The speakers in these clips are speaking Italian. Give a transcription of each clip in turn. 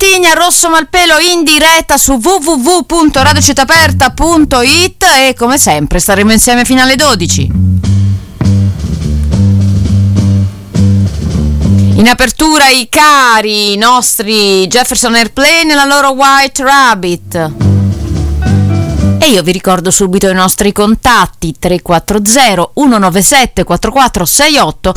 Santigna, Rosso Malpelo in diretta su www.radiocittaperta.it e come sempre staremo insieme fino alle 12. In apertura i cari nostri Jefferson Airplane e la loro White Rabbit. E io vi ricordo subito i nostri contatti 340 197 4468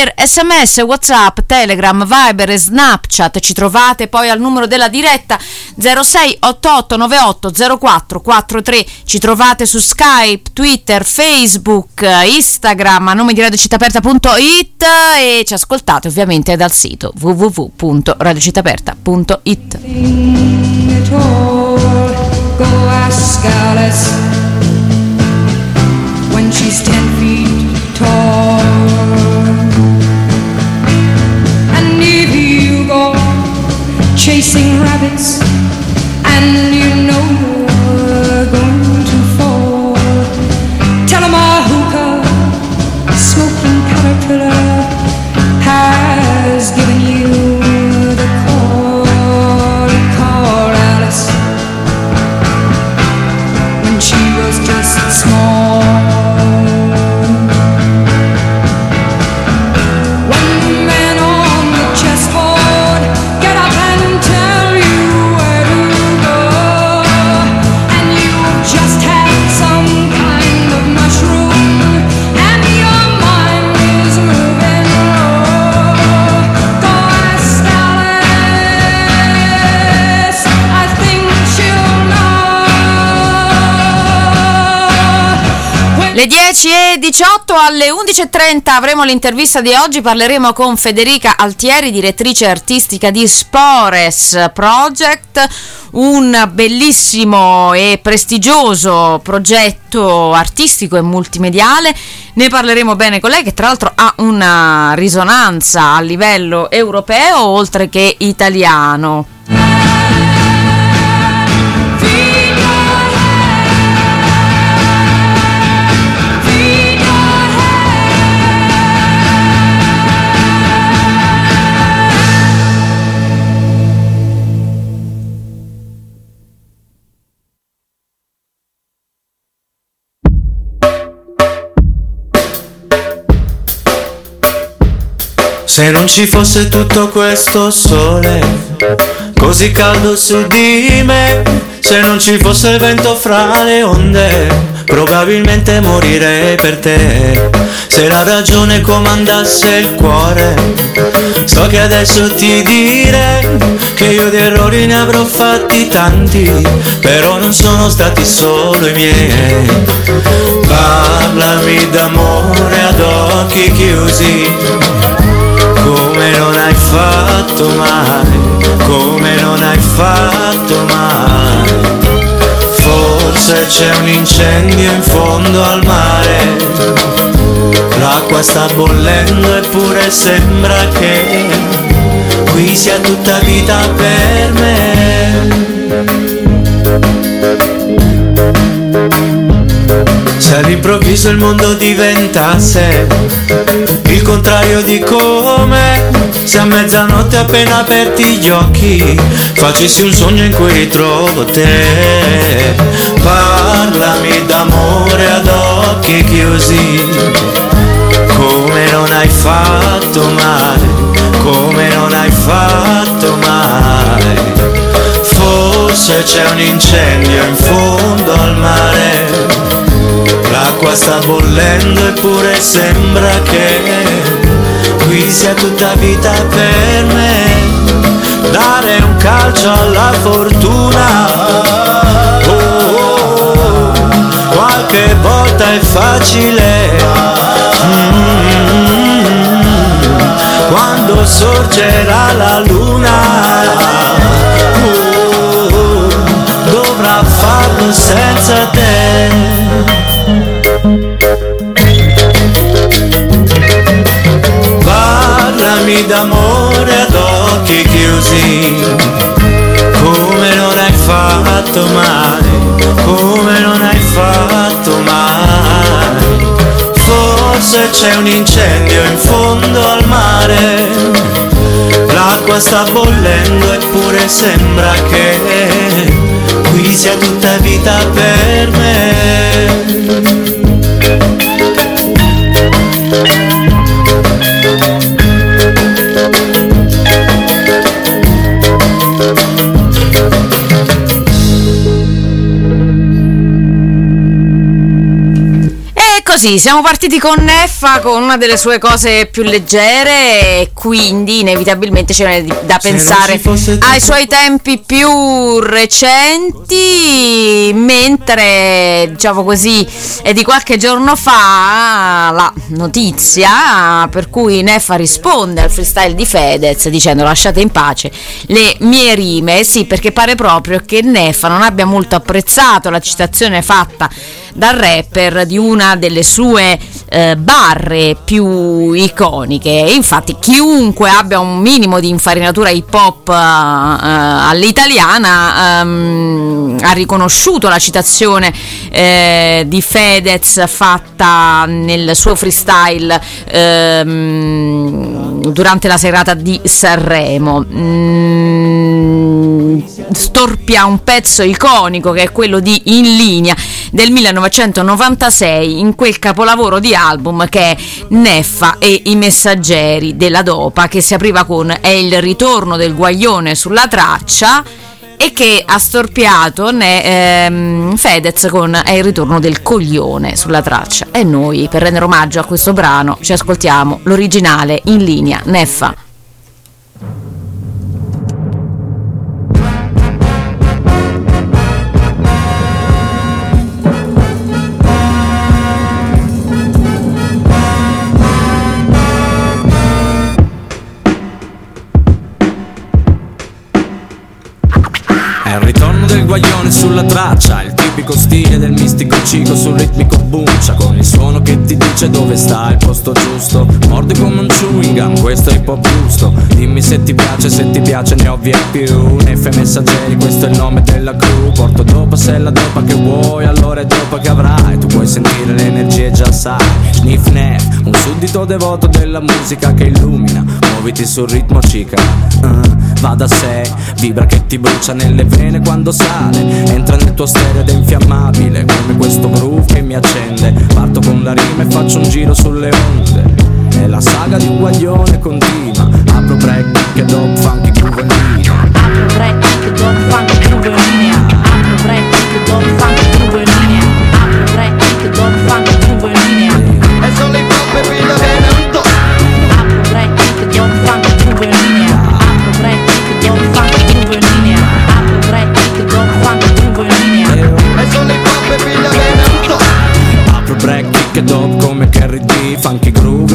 per sms, whatsapp, telegram, viber e snapchat. Ci trovate poi al numero della diretta 06 88 98 04 43. Ci trovate su Skype, Twitter, Facebook, Instagram a nome di radiocittaperta.it e ci ascoltate ovviamente dal sito www.radiocittaperta.it. Go ask Alice 11.18 alle 11.30 avremo l'intervista di oggi, parleremo con Federica Altieri, direttrice artistica di Spores Project, un bellissimo e prestigioso progetto artistico e multimediale. Ne parleremo bene con lei che tra l'altro ha una risonanza a livello europeo oltre che italiano. Se non ci fosse tutto questo sole, così caldo su di me, se non ci fosse il vento fra le onde, probabilmente morirei per te. Se la ragione comandasse il cuore, so che adesso ti direi che io di errori ne avrò fatti tanti, però non sono stati solo i miei. Parlami d'amore ad occhi chiusi, fatto mai, come non hai fatto mai. Forse c'è un incendio in fondo al mare, l'acqua sta bollendo eppure sembra che qui sia tutta vita per me. Se all'improvviso il mondo diventasse il contrario di come, se a mezzanotte appena aperti gli occhi facessi un sogno in cui ritrovo te. Parlami d'amore ad occhi chiusi, come non hai fatto mai, come non hai fatto mai. Forse c'è un incendio in fondo al mare, l'acqua sta bollendo eppure sembra che qui sia tutta vita per me. Dare un calcio alla fortuna, oh, oh, oh, qualche volta è facile. Mm, quando sorgerà la luna oh, dovrà farlo senza te parlami d'amore ad occhi chiusi. Come non hai fatto mai come non hai fatto mai. Forse c'è un incendio in fondo al mare. L'acqua sta bollendo eppure sembra che qui sia tutta vita per me così siamo partiti con Neffa con una delle sue cose più leggere quindi inevitabilmente c'è da pensare ai suoi tempi più recenti mentre diciamo così è di qualche giorno fa la notizia per cui Neffa risponde al freestyle di Fedez dicendo lasciate in pace le mie rime sì perché pare proprio che Neffa non abbia molto apprezzato la citazione fatta dal rapper di una delle sue eh, barre più iconiche. Infatti, chiunque abbia un minimo di infarinatura hip hop eh, eh, all'italiana ehm, ha riconosciuto la citazione eh, di Fedez fatta nel suo freestyle ehm, durante la serata di Sanremo. Mm, storpia un pezzo iconico che è quello di In linea del 1996 in quel capolavoro di album che è Neffa e i messaggeri della Dopa che si apriva con È il ritorno del guaglione sulla traccia e che ha storpiato ne, ehm, Fedez con È il ritorno del coglione sulla traccia. E noi per rendere omaggio a questo brano ci ascoltiamo l'originale in linea Neffa guaglione sulla traccia, il tipico stile del mistico cico sul ritmico buncia, con il suono che ti dice dove sta il posto giusto. Mordi come un chewing gum, questo è hip hop giusto. Dimmi se ti piace, se ti piace ne ovvi è più. Nefe messaggeri, questo è il nome della crew. Porto dopo se è la dopa che vuoi, allora è dopa che avrai. Tu puoi sentire le energie, già sai. Sniff nef, un suddito devoto della musica che illumina. Muoviti sul ritmo cica. Uh, va da sé, vibra che ti brucia nelle vene quando sale. Entra nel tuo stereo ed è infiammabile, come questo groove che mi accende. Parto con la rima e faccio un giro sulle onde. E la saga di un guaglione continua. Apro break, kick e dop, and linea. Apro break, kick, dop, funk, linea. Apro break, kick, dop, funk, groove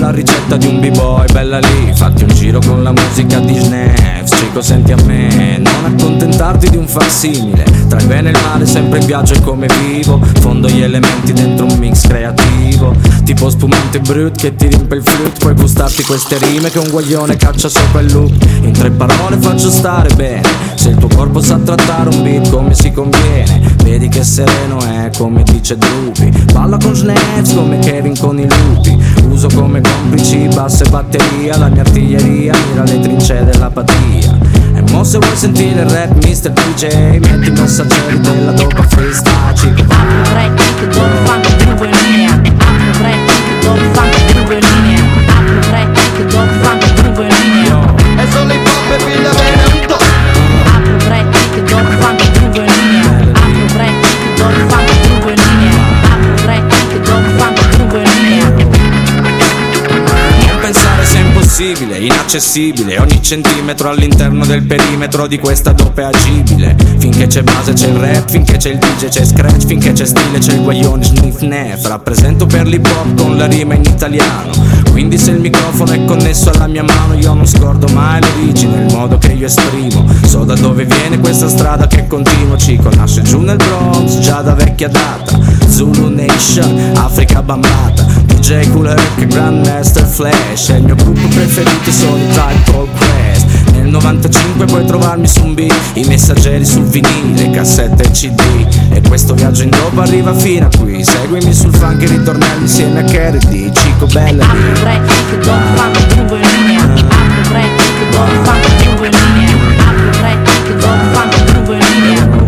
la ricetta di un b-boy, bella lì, fatti un giro con la musica di Snaps, cico senti a me, non accontentarti di un far simile. Tra il bene e il male sempre viaggio come vivo, fondo gli elementi dentro un mix creativo, tipo spumante brut che ti rimpie il flute, puoi gustarti queste rime che un guaglione caccia sopra il look in tre parole faccio stare bene, se il tuo corpo sa trattare un beat come si conviene, Vedi che sereno è come dice Drupi. Balla con snaps come Kevin con i lupi. Uso come complici basso e batteria. La mia artiglieria mira le trincee dell'apatia E mo se vuoi sentire il rap Mr. DJ Metti messaggeri della dopa freestyle. Cico Apro rap che do funk groove in linea. Apro rap che do funk groove in linea. Apro rap che do funk impossibile, inaccessibile Ogni centimetro all'interno del perimetro di questa dope è agibile. Finché c'è base c'è il rap, finché c'è il DJ c'è scratch Finché c'è stile c'è il guaglione sniff nef. Rappresento per l'hip hop con la rima in italiano. Quindi se il microfono è connesso alla mia mano Io non scordo mai l'origine, il modo che io esprimo. So da dove viene questa strada che continuo Cico nasce giù nel Bronx, già da vecchia data. Zulu Nation, Africa bambata DJ Cool Herc, Grandmaster Flash. E il mio gruppo preferito sono i Called Quest Nel 95 puoi trovarmi su un beat I messaggeri sul vinile, cassette e cd E questo viaggio in dopo arriva fino a qui. Seguimi sul funk e ritornelli insieme a Kennedy Cico Bella Apro rap che do funk groove in linea Apro rap che do funk groove in linea Apro rap che do funk groove in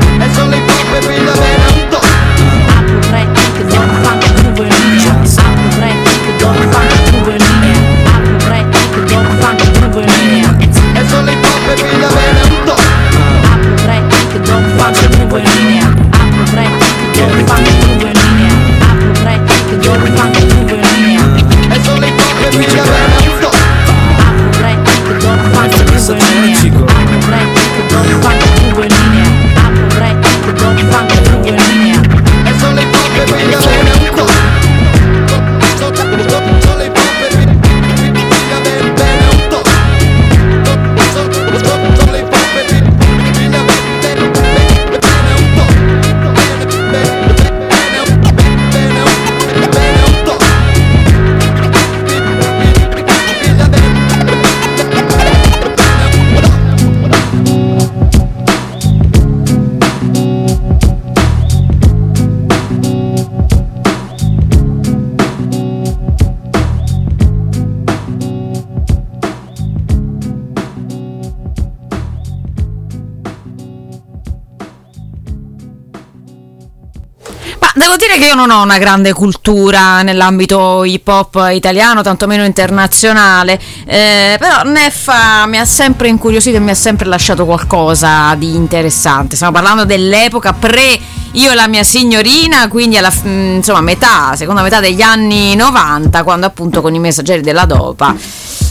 dire che io non ho una grande cultura nell'ambito hip hop italiano, tantomeno internazionale, eh, però Neffa mi ha sempre incuriosito e mi ha sempre lasciato qualcosa di interessante. Stiamo parlando dell'epoca pre io e la mia signorina, quindi alla mm, insomma metà, seconda metà degli anni 90, quando appunto con i messaggeri della Dopa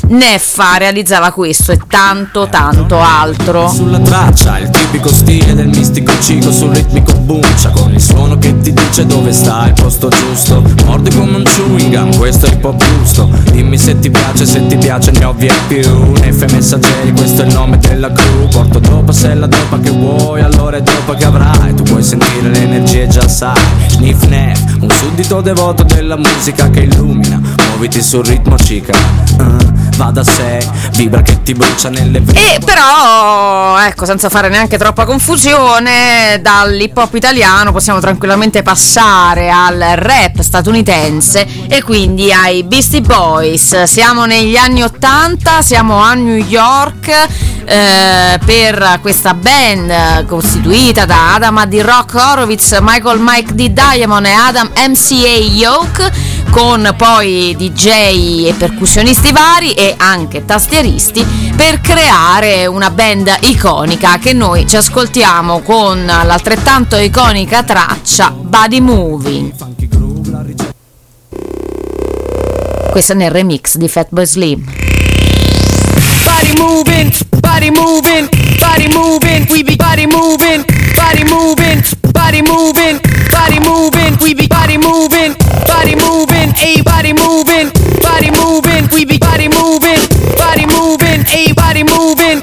Neffa realizzava questo e tanto tanto altro. Sulla traccia, il tipico stile del mistico cico sul ritmico buncia Con il suono che ti dice dove sta il posto giusto. Mordi come un chewing gum, questo è il pop giusto. Dimmi se ti piace, se ti piace ne ho via più. Nefe messaggeri, questo è il nome della crew Porto dopa se è la dopa che vuoi, allora è dopa che avrai. Tu puoi sentire le energie già sai Sniff nef, un suddito devoto della musica che illumina Muoviti sul ritmo cica, uh, va da sé Vibra che ti brucia nelle vene E però, ecco, senza fare neanche troppa confusione, dall'hip hop italiano possiamo tranquillamente passare al rap statunitense e quindi ai Beastie Boys. Siamo negli anni 80, siamo a New York eh, per questa band costituita da Adam A.D. Rock Horowitz, Michael Mike D. Diamond e Adam MCA Yoke con poi DJ e percussionisti vari e anche tastieristi per creare una band iconica che noi ci ascoltiamo con l'altrettanto iconica traccia Body Moving. Questo nel remix di Fatboy Slim. Body moving, body moving, body moving, we be body moving, body moving, body moving, body moving, we be body moving, body moving, a body moving, body moving, we be body moving, body moving, a body moving,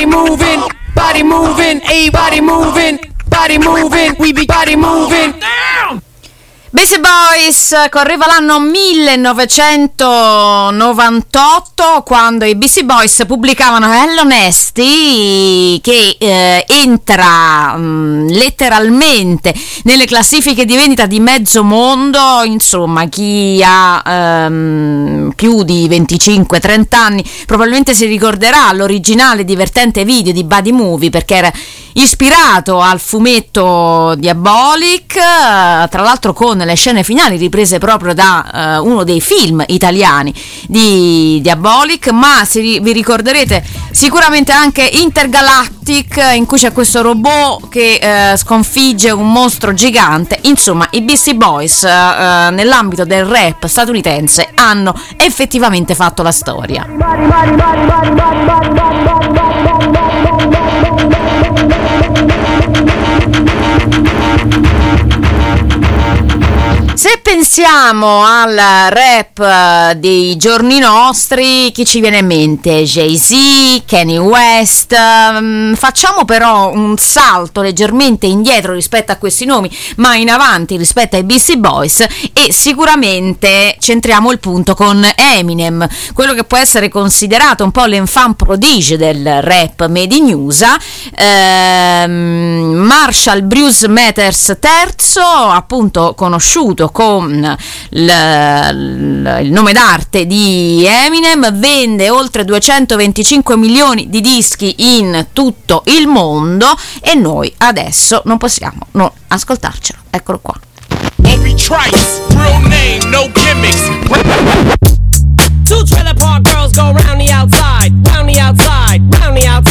body move Beastie Boys correva l'anno 1998 quando i Beastie Boys pubblicavano Hello Nasty che eh, entra mm, letteralmente nelle classifiche di vendita di mezzo mondo. Insomma chi ha ehm, più di 25-30 anni probabilmente si ricorderà l'originale divertente video di Buddy Movie perché era ispirato al fumetto Diabolic eh, tra l'altro con le scene finali riprese proprio da eh, uno dei film italiani di Diabolic, ma si vi ricorderete sicuramente anche Intergalactic in cui c'è questo robot che eh, sconfigge un mostro gigante. Insomma, i Beastie Boys eh, eh, nell'ambito del rap statunitense hanno effettivamente fatto la storia. Thank you. Se pensiamo al rap eh, dei giorni nostri, chi ci viene in mente? Jay-Z, Kanye West. ehm, facciamo però un salto leggermente indietro rispetto a questi nomi, ma in avanti rispetto ai Beastie Boys e sicuramente centriamo il punto con Eminem, quello che può essere considerato un po' l'enfant prodige del rap made in USA. Ehm, Marshall Bruce Matters III, appunto conosciuto con l- l- il nome d'arte di Eminem, vende oltre 225 milioni di dischi in tutto il mondo e noi adesso non possiamo non ascoltarcelo. Eccolo qua. Obi Trice, real name, no gimmicks. Two trailer park girls go round the outside, round the outside, round the outside.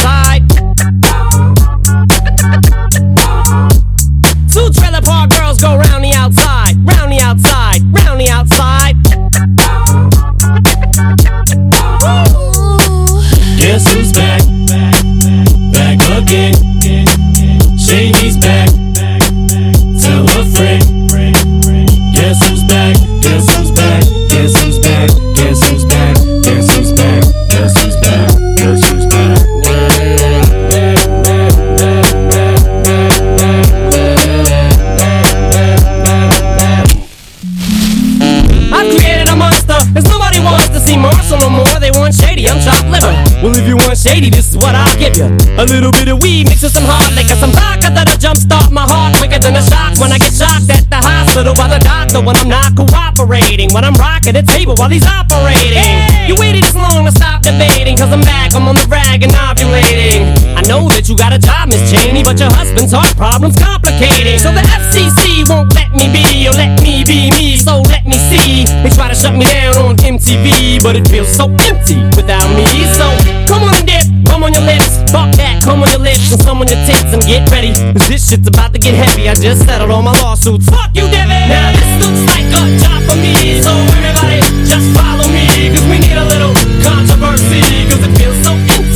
Shady, this is what I'll give you. A little bit of weed mixed with some hard liquor, some vodka that'll jumpstart my heart quicker than a shock when I get shocked at the hospital by the doctor when I'm not cooperating. When I'm rocking the table while he's operating. You waited this long to stop debating, cause I'm back, I'm on the rag and ovulating. I know that you got a job, Miss Cheney, but your husband's heart problem's complicating. So the FCC won't let me be, or let me be me, so let me see. They try to shut me down on MTV, but it feels so empty without me. So come on and dip, come on your lips, fuck that, come on your lips, and some on your tits, and get ready. Cause this shit's about to get heavy. I just settled all my lawsuits. Fuck you, Debbie! Now this looks like a job for me, so everybody just follow me, cause we need a little controversy, cause it feels so empty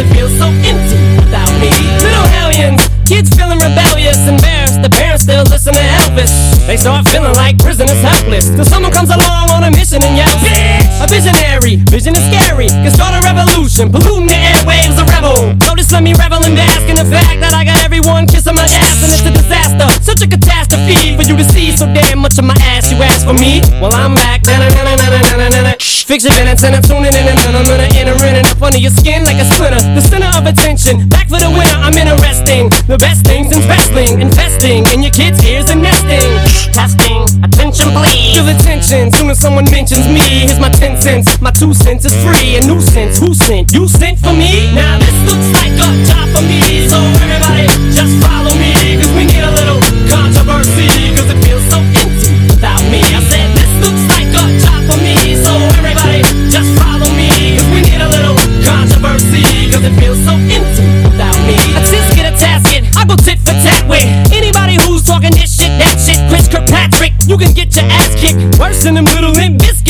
it feels so empty without me. Little hellions, kids feeling rebellious, embarrassed, the parents still listen to Elvis. They start feeling like prisoners helpless, till someone comes along on a mission and yells, Bitch! A visionary, vision is scary, can start a revolution, polluting the airwaves, a rebel. Notice let me revel in the fact that I got everyone kissing my ass and it's a disaster. Such a catastrophe for you to see so damn much of my ass. You ask for me? Well, I'm back. Na-na-na-na-na-na-na-na. Fix your minutes and I'm tuning in and then I'm gonna enter in and up under your skin like a splinter. The center of attention, back for the winner. I'm interesting. The best things in wrestling, investing in your kids' ears and nesting. Testing, attention please. Feel the tension soon as someone mentions me. Here's my 10 cents, my 2 cents is free. A nuisance, who sent? You sent for me? Now this looks like a job for me. So everybody just follow me. Cause we need a little controversy. Cause it feels so empty without me. I said this looks like a job for me. So everybody just follow me. Cause we need a little controversy. Cause it feels so empty without me. A I go tit for tat with anybody who's talking this shit, that shit. Chris Kirkpatrick, you can get your ass kicked. Worse than them little biscuit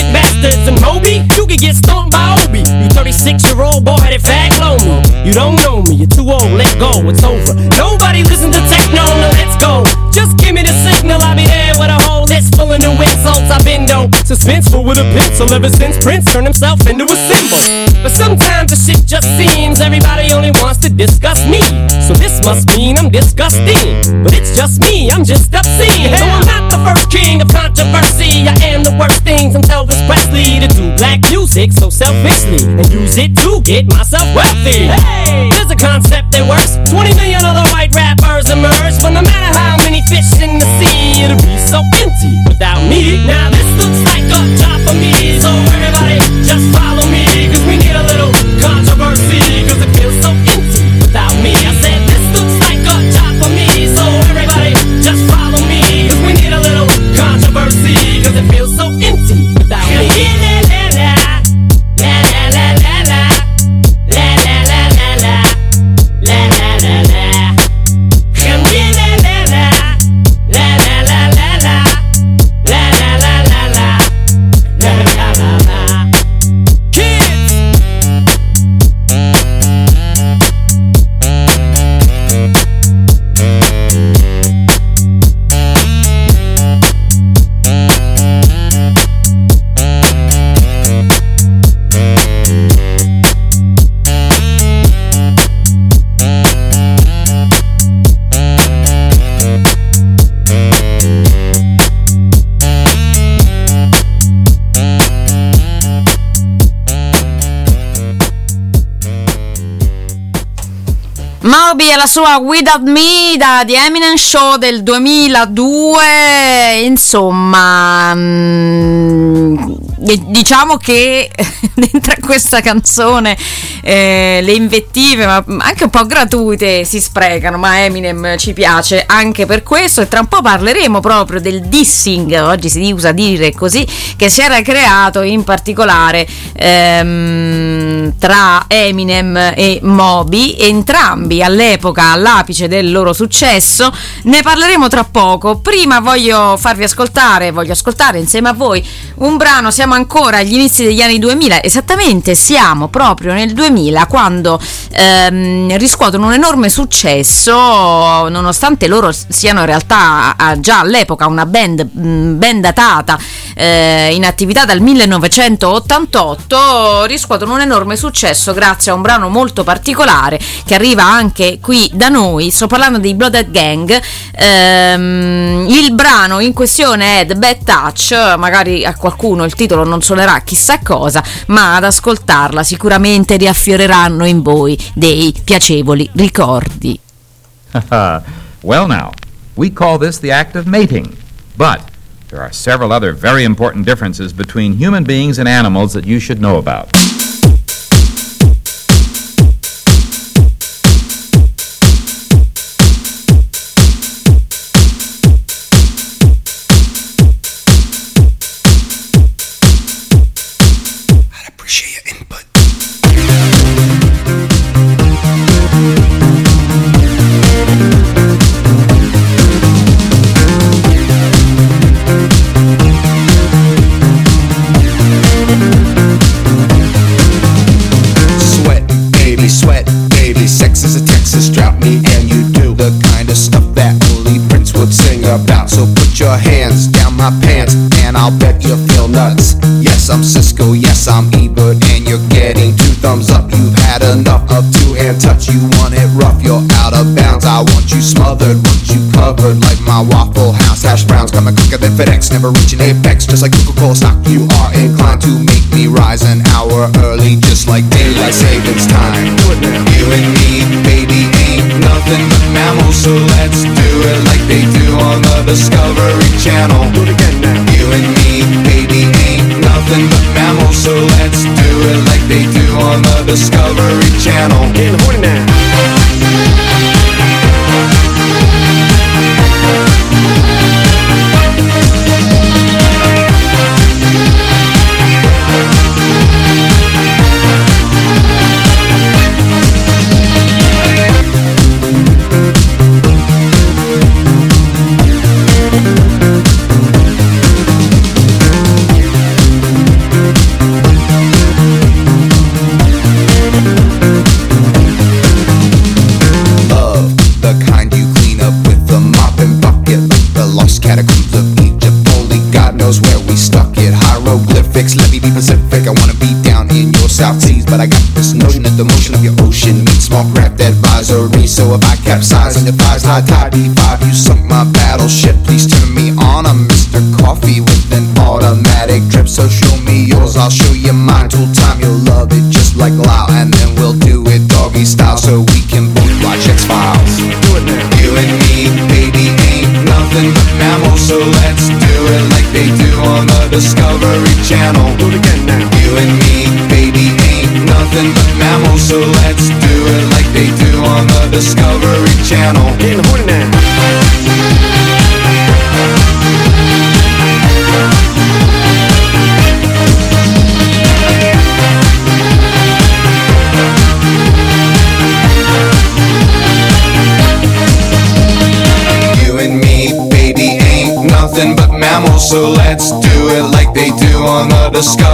And Moby, you can get stomped by Obi. You 36 year old boy that fag blow me. You don't know me, you're too old, let go, it's over. Nobody listen to techno, now let's go. Just give me the signal, I'll be there with a whole list full of new insults. I've been dope, suspenseful with a pencil ever since Prince turned himself into a symbol. But sometimes the shit just seems everybody only wants to discuss me. So this must mean I'm disgusting. But it's just me, I'm just obscene. So I'm not the first king of controversy. I am the worst things from Elvis Presley to do black music so selfishly and use it to get myself wealthy. Hey, there's a concept that works. 20 million other white rappers emerge, but no matter how many fish in the sea, it'll be so empty without me. Now this looks like a job for me, so everybody just follow Moby e la sua Without Me da The Eminem Show del 2002 insomma mm, e- diciamo che dentro a questa canzone eh, le invettive ma anche un po' gratuite si sprecano ma Eminem ci piace anche per questo. E tra un po' parleremo proprio del dissing oggi si usa dire così che si era creato in particolare ehm, tra Eminem e Moby. Entrambi all'epoca all'apice del loro successo ne parleremo tra poco. Prima voglio farvi ascoltare voglio ascoltare insieme a voi un brano siamo ancora agli inizi degli anni 2000 esattamente siamo proprio nel 2000 quando ehm, riscuotono un enorme successo nonostante loro siano in realtà già all'epoca una band mh, ben datata eh, in attività dal 1988 riscuotono un enorme successo grazie a un brano molto particolare che arriva anche qui da noi. Sto parlando dei Blooded Gang. Ehm, il brano in questione è The Bad Touch magari a qualcuno il titolo non suonerà chissà cosa ma ad ascoltarla sicuramente riaffioreranno in voi dei piacevoli ricordi well, now, we call this the act of mating. But there are several other very important differences between human beings and animals that you should know about. I'll bet you feel nuts. Yes, I'm Cisco, yes, I'm Ebert, and you're getting two thumbs up. You've had enough of two hand touch. You want it rough, you're out of bounds. I want you smothered, want you covered like my Waffle House hash browns. Coming quicker than FedEx, never reaching apex. Just like Coca-Cola stock, you are inclined to make me rise an hour early, just like daylight savings time. You and me, baby, ain't nothing but mammals, so let's do it like they do on the Discovery Channel. Do it again now. And me, baby, ain't nothing but mammals, so let's do it like they do on the Discovery Channel. Getting horny now.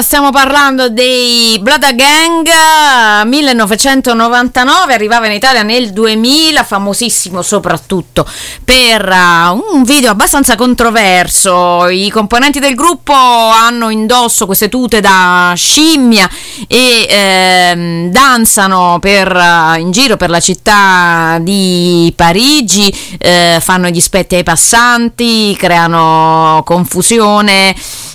Stiamo parlando dei Blood Gang eh, 1999, arrivava in Italia nel 2000, famosissimo soprattutto per eh, un video abbastanza controverso. I componenti del gruppo hanno indosso queste tute da scimmia e ehm, danzano per, eh, in giro per la città di Parigi, eh, fanno gli spetti ai passanti, creano confusione.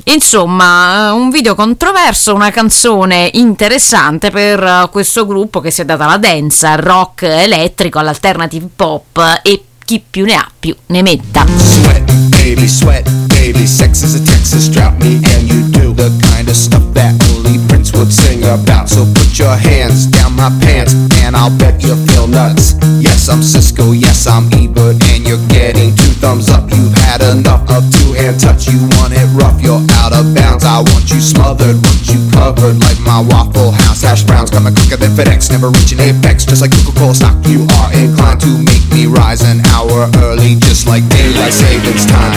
Insomma, eh, un video controverso, una canzone interessante per eh, questo gruppo che si è data la dance, al rock elettrico, all'alternative pop e chi più ne ha più ne metta. Baby, sweat, baby. Sex is a Texas drought, me and you do the kind of stuff that only Prince would sing about. So put your hands down my pants, and I'll bet you feel nuts. Yes, I'm Cisco, yes, I'm Ebert, and you're getting two thumbs up. You've had enough of two hand touch. You want it rough, you're out of bounds. I want you smothered, want you covered like my Waffle House hash browns. Coming quicker than FedEx, never reaching apex. Just like Coca-Cola stock, you are inclined to make me rise an hour early, just like daylight savings time.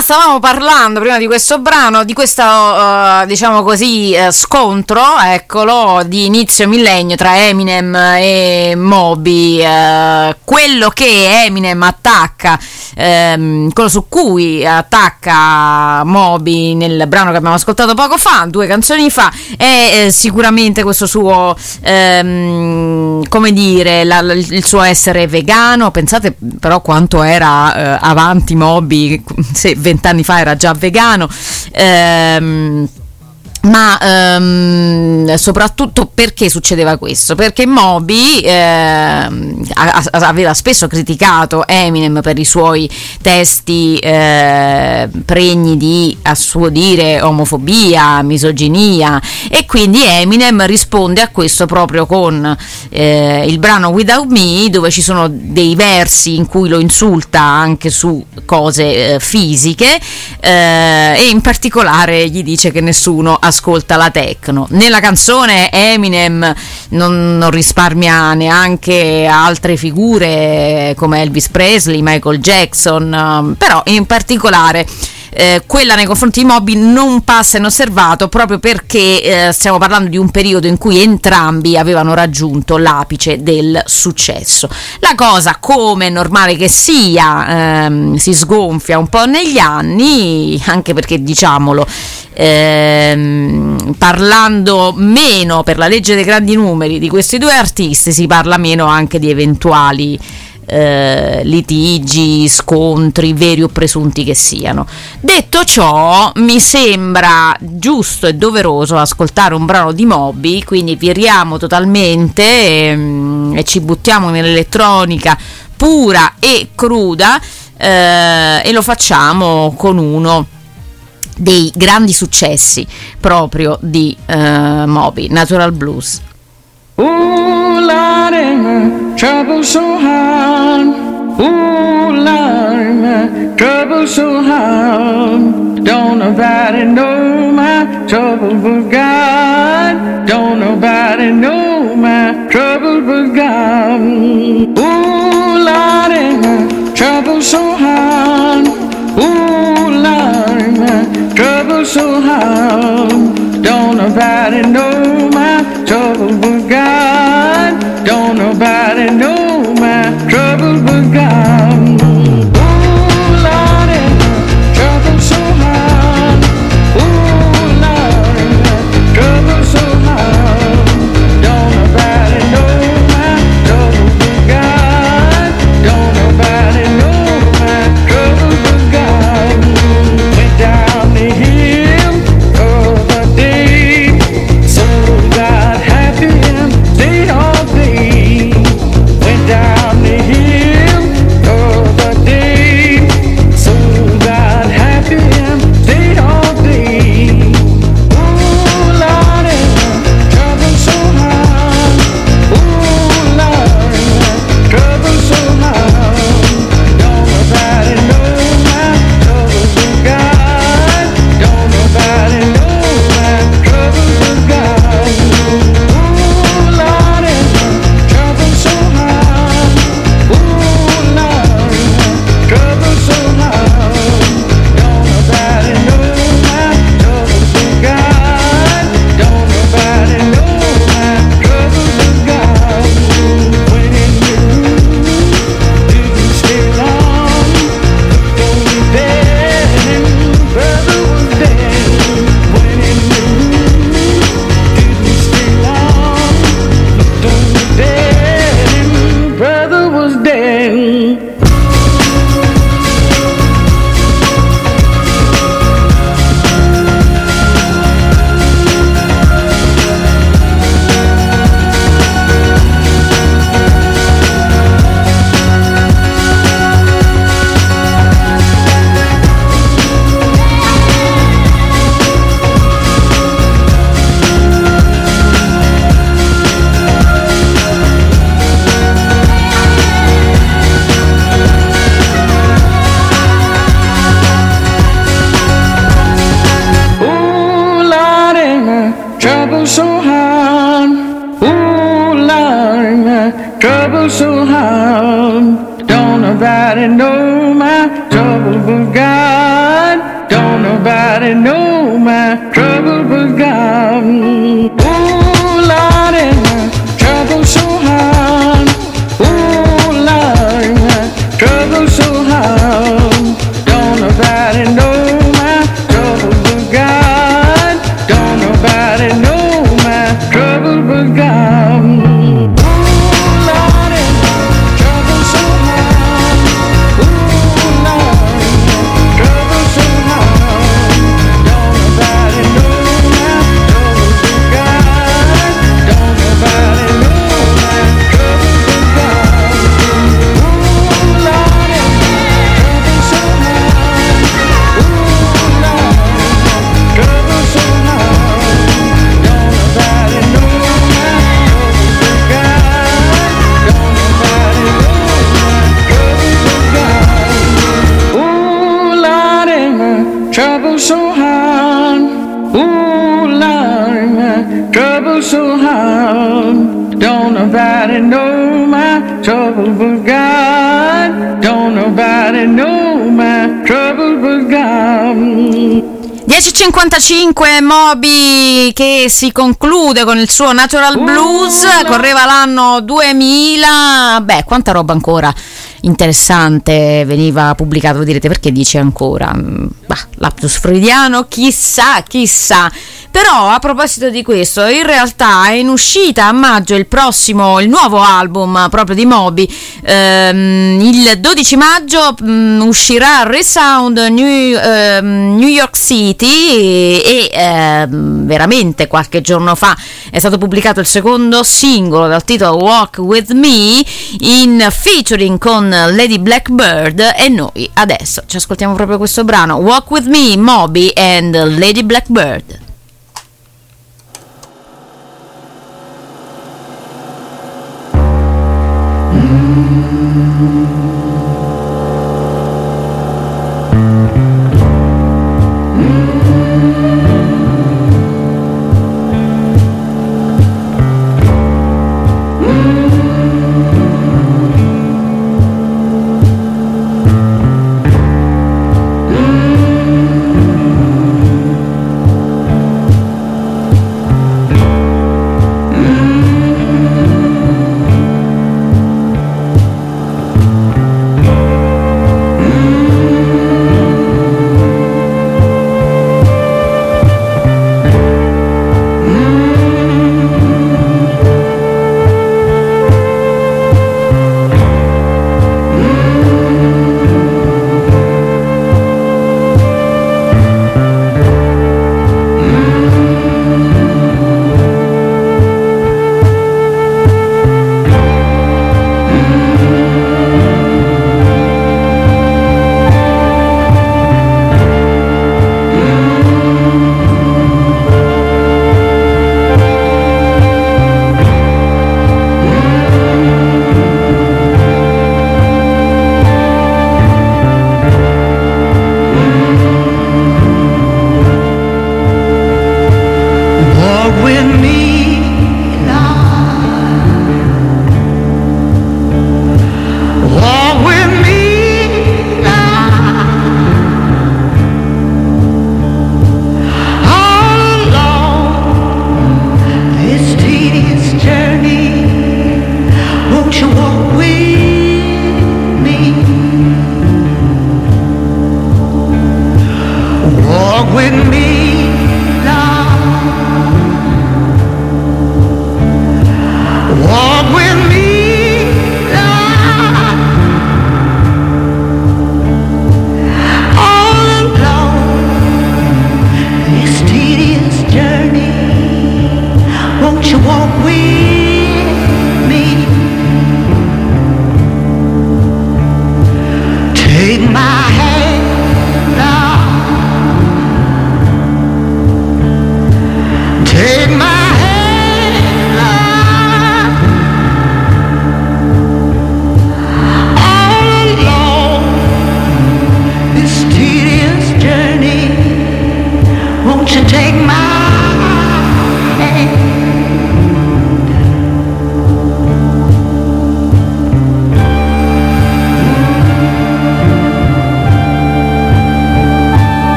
Stavamo parlando, prima di questo brano, di questo, eh, diciamo così, eh, scontro, eccolo, di inizio millennio tra Eminem e Moby. eh, quello che Eminem attacca, ehm, quello su cui attacca Moby nel brano che abbiamo ascoltato poco fa, due canzoni fa, è eh, sicuramente questo suo, ehm, come dire, la- il suo essere vegano. Pensate però quanto era avanti Moby, se vent'anni fa era già vegano. Ehm, ma ehm, soprattutto perché succedeva questo? Perché Moby ehm, aveva spesso criticato Eminem per i suoi testi eh, pregni di, a suo dire, omofobia, misoginia e quindi Eminem risponde a questo proprio con eh, il brano Without Me dove ci sono dei versi in cui lo insulta anche su cose eh, fisiche eh, e in particolare gli dice che nessuno ascolta la techno. Nella canzone Eminem non, non risparmia neanche altre figure come Elvis Presley, Michael Jackson, ehm, però in particolare eh, quella nei confronti di Moby non passa inosservato proprio perché eh, stiamo parlando di un periodo in cui entrambi avevano raggiunto l'apice del successo. La cosa, come è normale che sia, ehm, si sgonfia un po' negli anni, anche perché diciamolo, ehm, parlando meno per la legge dei grandi numeri di questi due artisti, si parla meno anche di eventuali eh, litigi, scontri, veri o presunti che siano. Detto ciò, mi sembra giusto e doveroso ascoltare un brano di Moby, quindi viriamo totalmente ehm, e ci buttiamo nell'elettronica pura e cruda eh, e lo facciamo con uno dei grandi successi proprio di eh, Moby, Natural Blues. Ooh, Lordy, my trouble so hard. Ooh, Lordy, my trouble so hard. Don't nobody know my trouble but God. Don't nobody know my trouble but God. Ooh, Lordy, my trouble so hard. Ooh, Lordy, my trouble so hard. Don't nobody know my trouble but God. Don't nobody know my trouble but God. 10.55 Moby che si conclude con il suo Natural Blues, correva l'anno 2000, beh quanta roba ancora interessante veniva pubblicato, voi direte perché dice ancora? Mm, Bah, lapsus freudiano, chissà, chissà. Però a proposito di questo, in realtà è in uscita a maggio il prossimo, il nuovo album proprio di Moby. Ehm, il 12 maggio mm, uscirà Resound New, ehm, New York City e, ehm, veramente qualche giorno fa è stato pubblicato il secondo singolo dal titolo Walk With Me in featuring con Lady Blackbird e noi adesso ci ascoltiamo proprio questo brano Walk With Me, Moby and Lady Blackbird.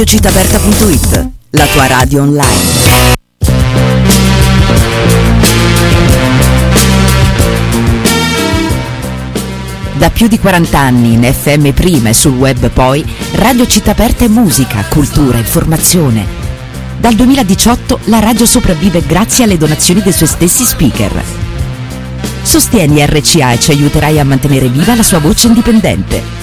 radiocittaperta.it, la tua radio online. Da più di 40 anni in FM prima e sul web poi, Radio Città Aperta è musica, cultura, informazione. Dal 2018 la radio sopravvive grazie alle donazioni dei suoi stessi speaker. Sostieni RCA e ci aiuterai a mantenere viva la sua voce indipendente.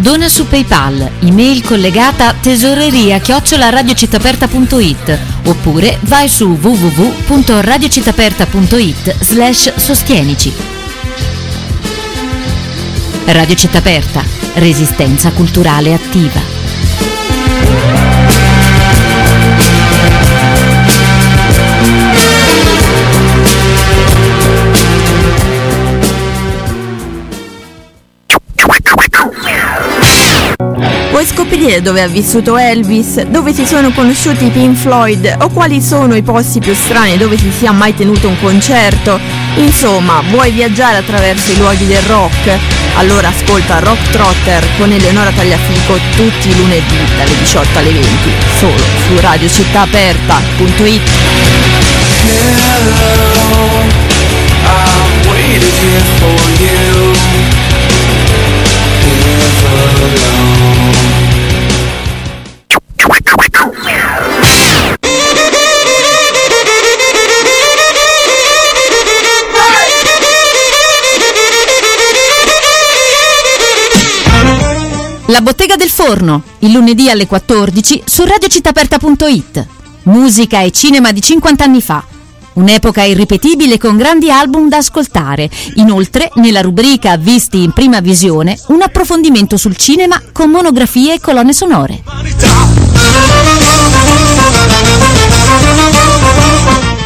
Dona su PayPal, email collegata tesoreria chiocciolaradiocittaperta.it oppure vai su www.radiocittaperta.it slash sostienici. Radio Città Aperta, resistenza culturale attiva. Scoprire dove ha vissuto Elvis, dove si sono conosciuti i Pink Floyd o quali sono i posti più strani dove si sia mai tenuto un concerto? Insomma, vuoi viaggiare attraverso i luoghi del rock? Allora ascolta Rock Trotter con Eleonora Tagliafico tutti i lunedì dalle 18 alle 20, solo su radiocittaaperta.it. I forno, il lunedì alle 14 su radiocittaperta.it. Musica e cinema di 50 anni fa. Un'epoca irripetibile con grandi album da ascoltare. Inoltre, nella rubrica Visti in prima visione, un approfondimento sul cinema con monografie e colonne sonore.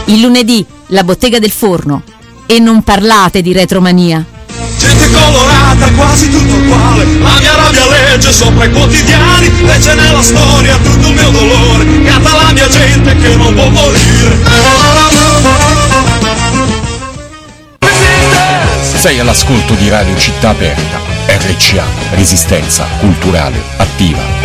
Il lunedì, la bottega del forno. E non parlate di retromania. Gente colorata, quasi tutto uguale. La mia rabbia legge sopra i quotidiani. Legge nella storia tutto il mio dolore. Canta la mia gente che non può morire. Sei all'ascolto di Radio Città Aperta, RCA, Resistenza Culturale Attiva.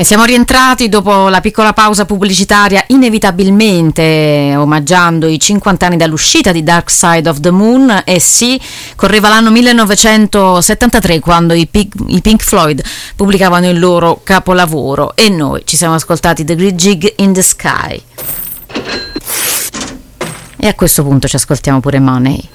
E siamo rientrati dopo la piccola pausa pubblicitaria, inevitabilmente omaggiando i 50 anni dall'uscita di Dark Side of the Moon. E sì, correva l'anno 1973 quando i Pink, Floyd pubblicavano il loro capolavoro. E noi ci siamo ascoltati The Great Jig in the Sky. E a questo punto ci ascoltiamo pure Money.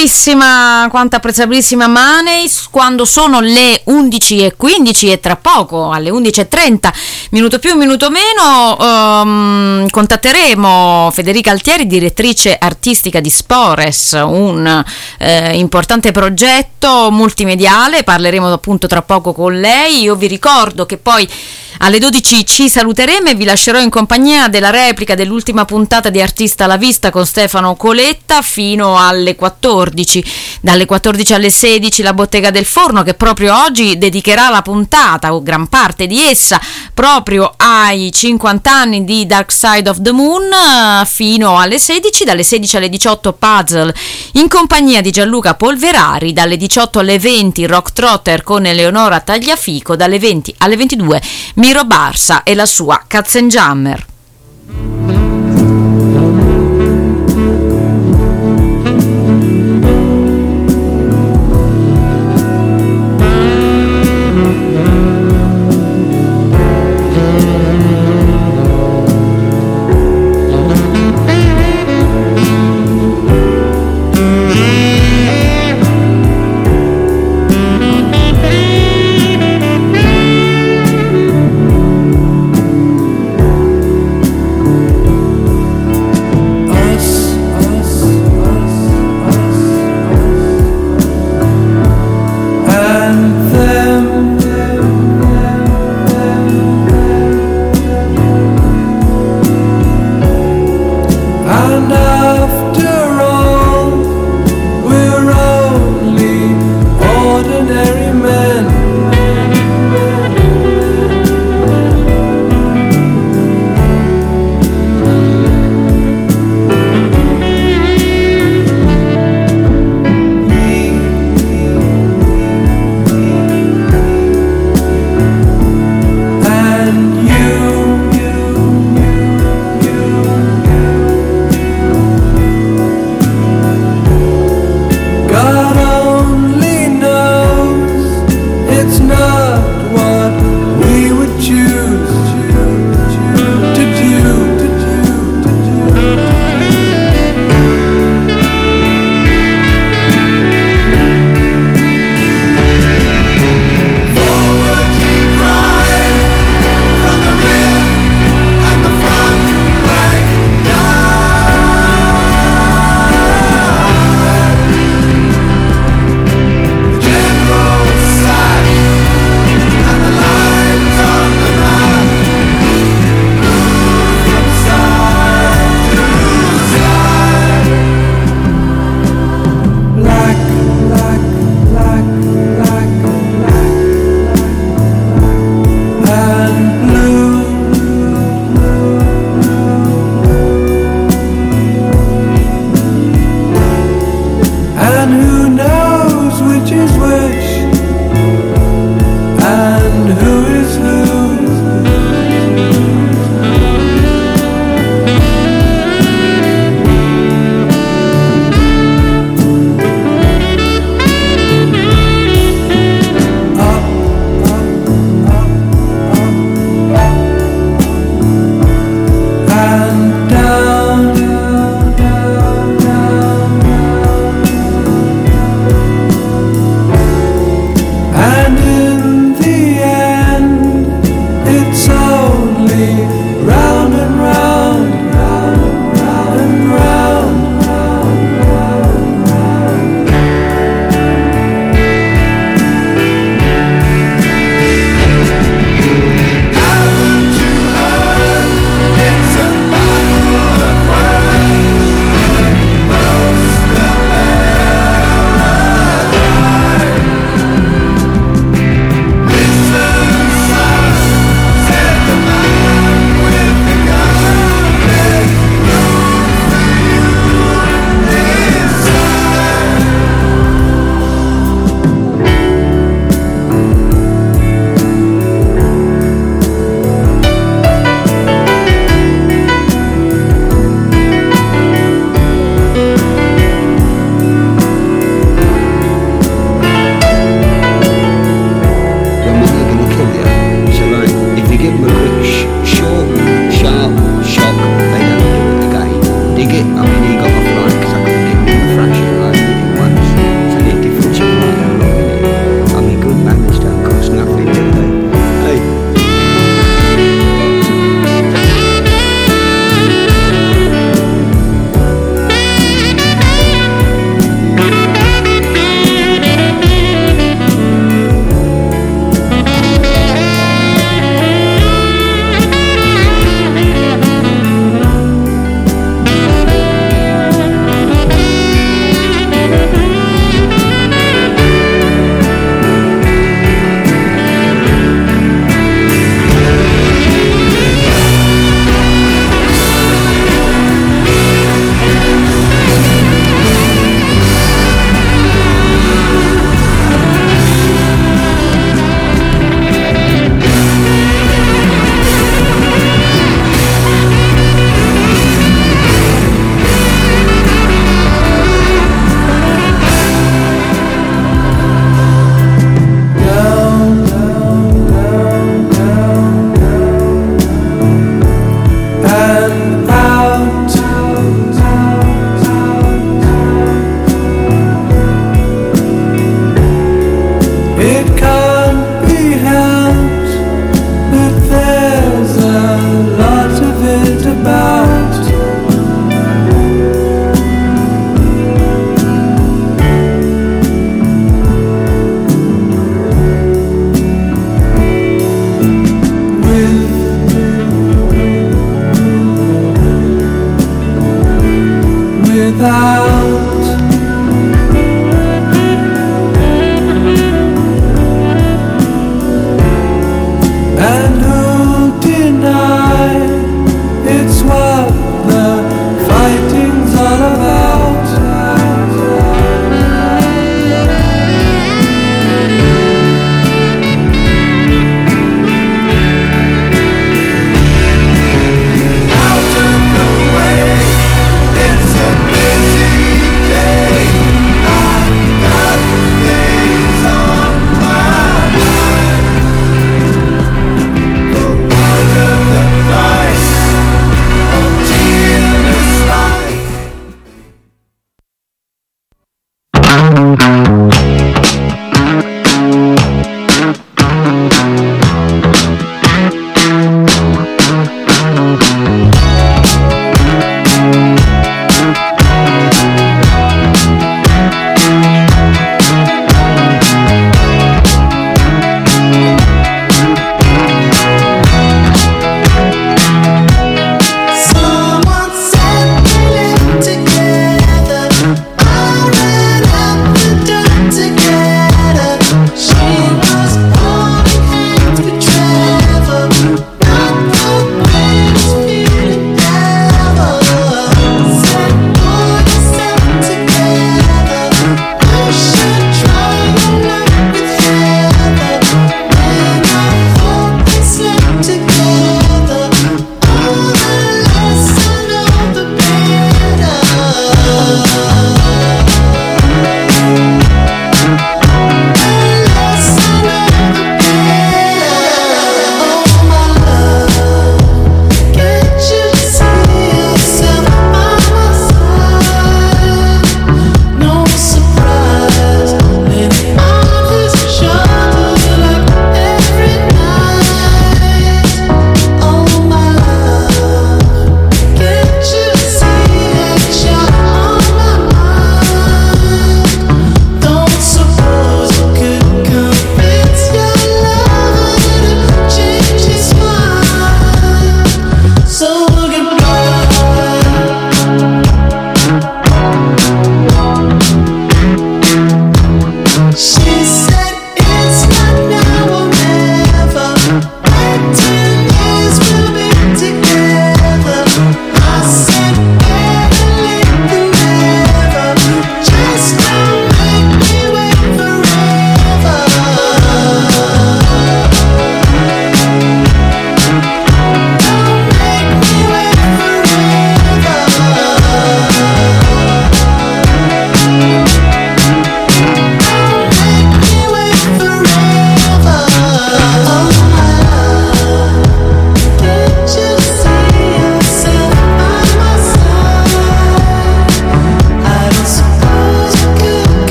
Lunghissima, quanto apprezzabilissima Maneis quando sono le 11.15 e tra poco alle 11.30, minuto più, minuto meno, ehm, contatteremo Federica Altieri, direttrice artistica di Spores, un eh, importante progetto multimediale, parleremo appunto tra poco con lei. Io vi ricordo che poi alle 12 ci saluteremo e vi lascerò in compagnia della replica dell'ultima puntata di Artista alla Vista con Stefano Coletta fino alle 14. Dalle 14 alle 16 la Bottega del Forno che proprio oggi dedicherà la puntata o gran parte di essa proprio ai 50 anni di Dark Side of the Moon fino alle 16. Dalle 16 alle 18 Puzzle in compagnia di Gianluca Polverari. Dalle 18 alle 20 Rock Trotter con Eleonora Tagliafico. Dalle 20 alle 22 Miro Barsa e la sua Katzenjammer.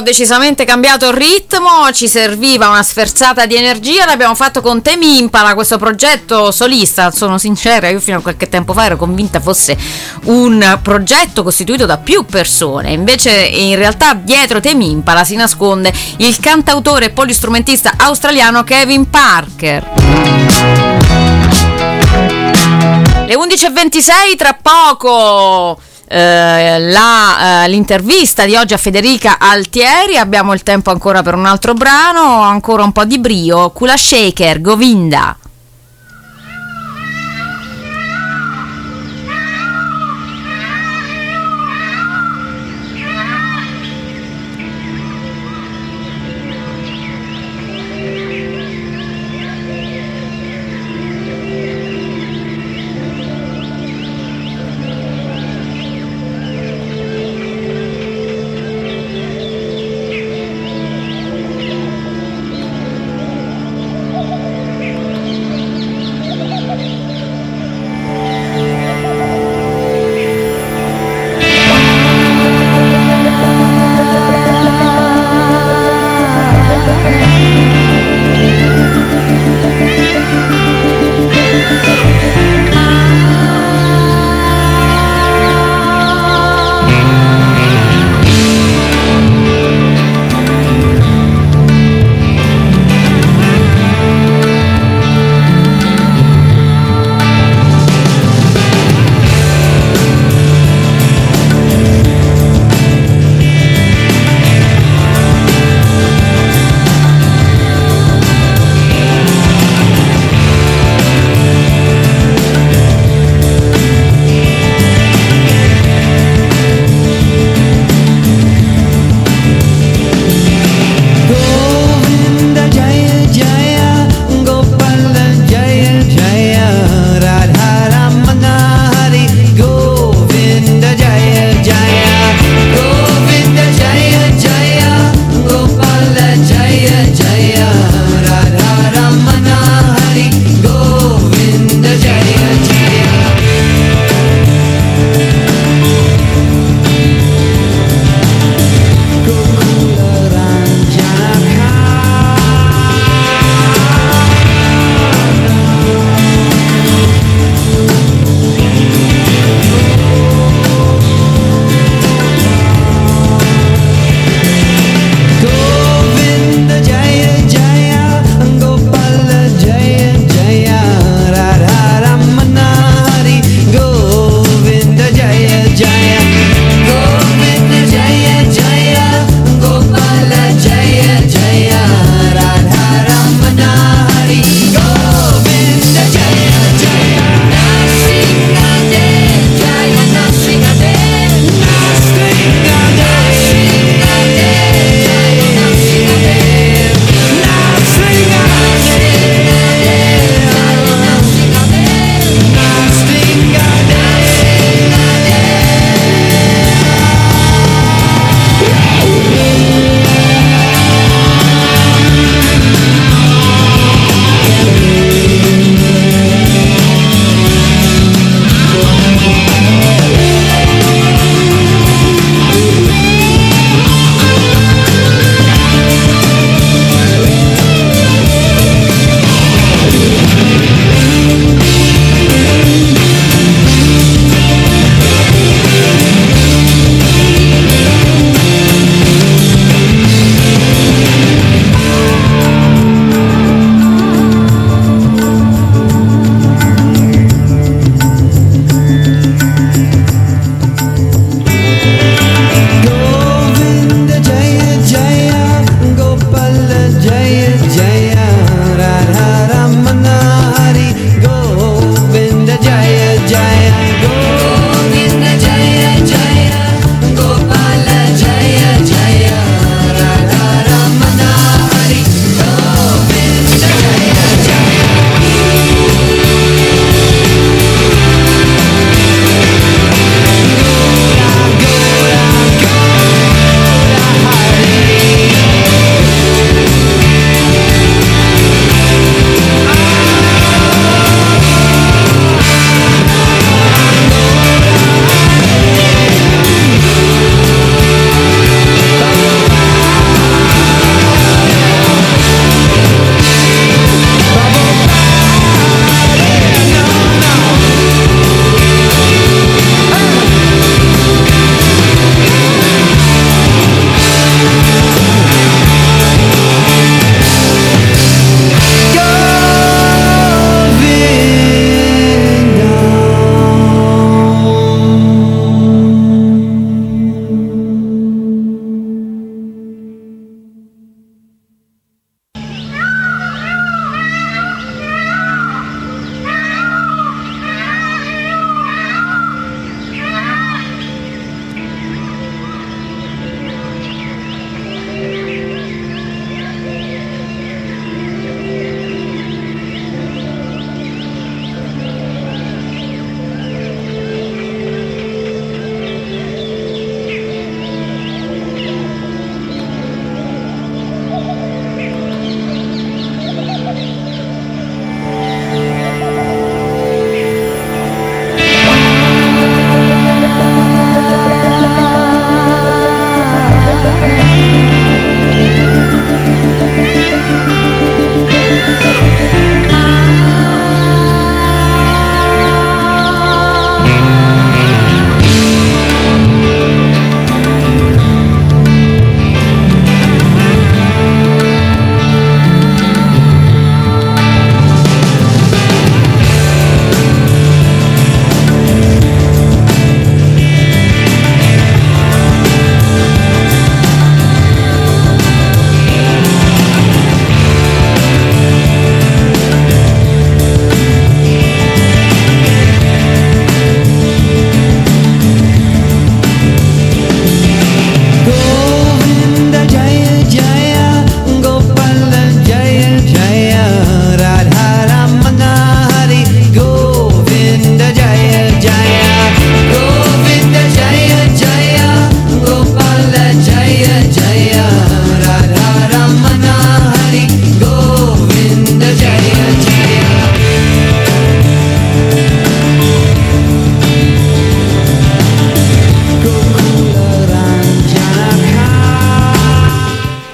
Decisamente cambiato il ritmo, ci serviva una sferzata di energia, l'abbiamo fatto con Temi Impala, questo progetto solista, sono sincera, io fino a qualche tempo fa ero convinta fosse un progetto costituito da più persone, invece in realtà dietro Temi Impala si nasconde il cantautore e polistrumentista australiano Kevin Parker. Le 11.26 tra poco eh, la, eh, l'intervista di oggi a Federica Altieri, abbiamo il tempo ancora per un altro brano, ancora un po' di brio, Kula Shaker, Govinda.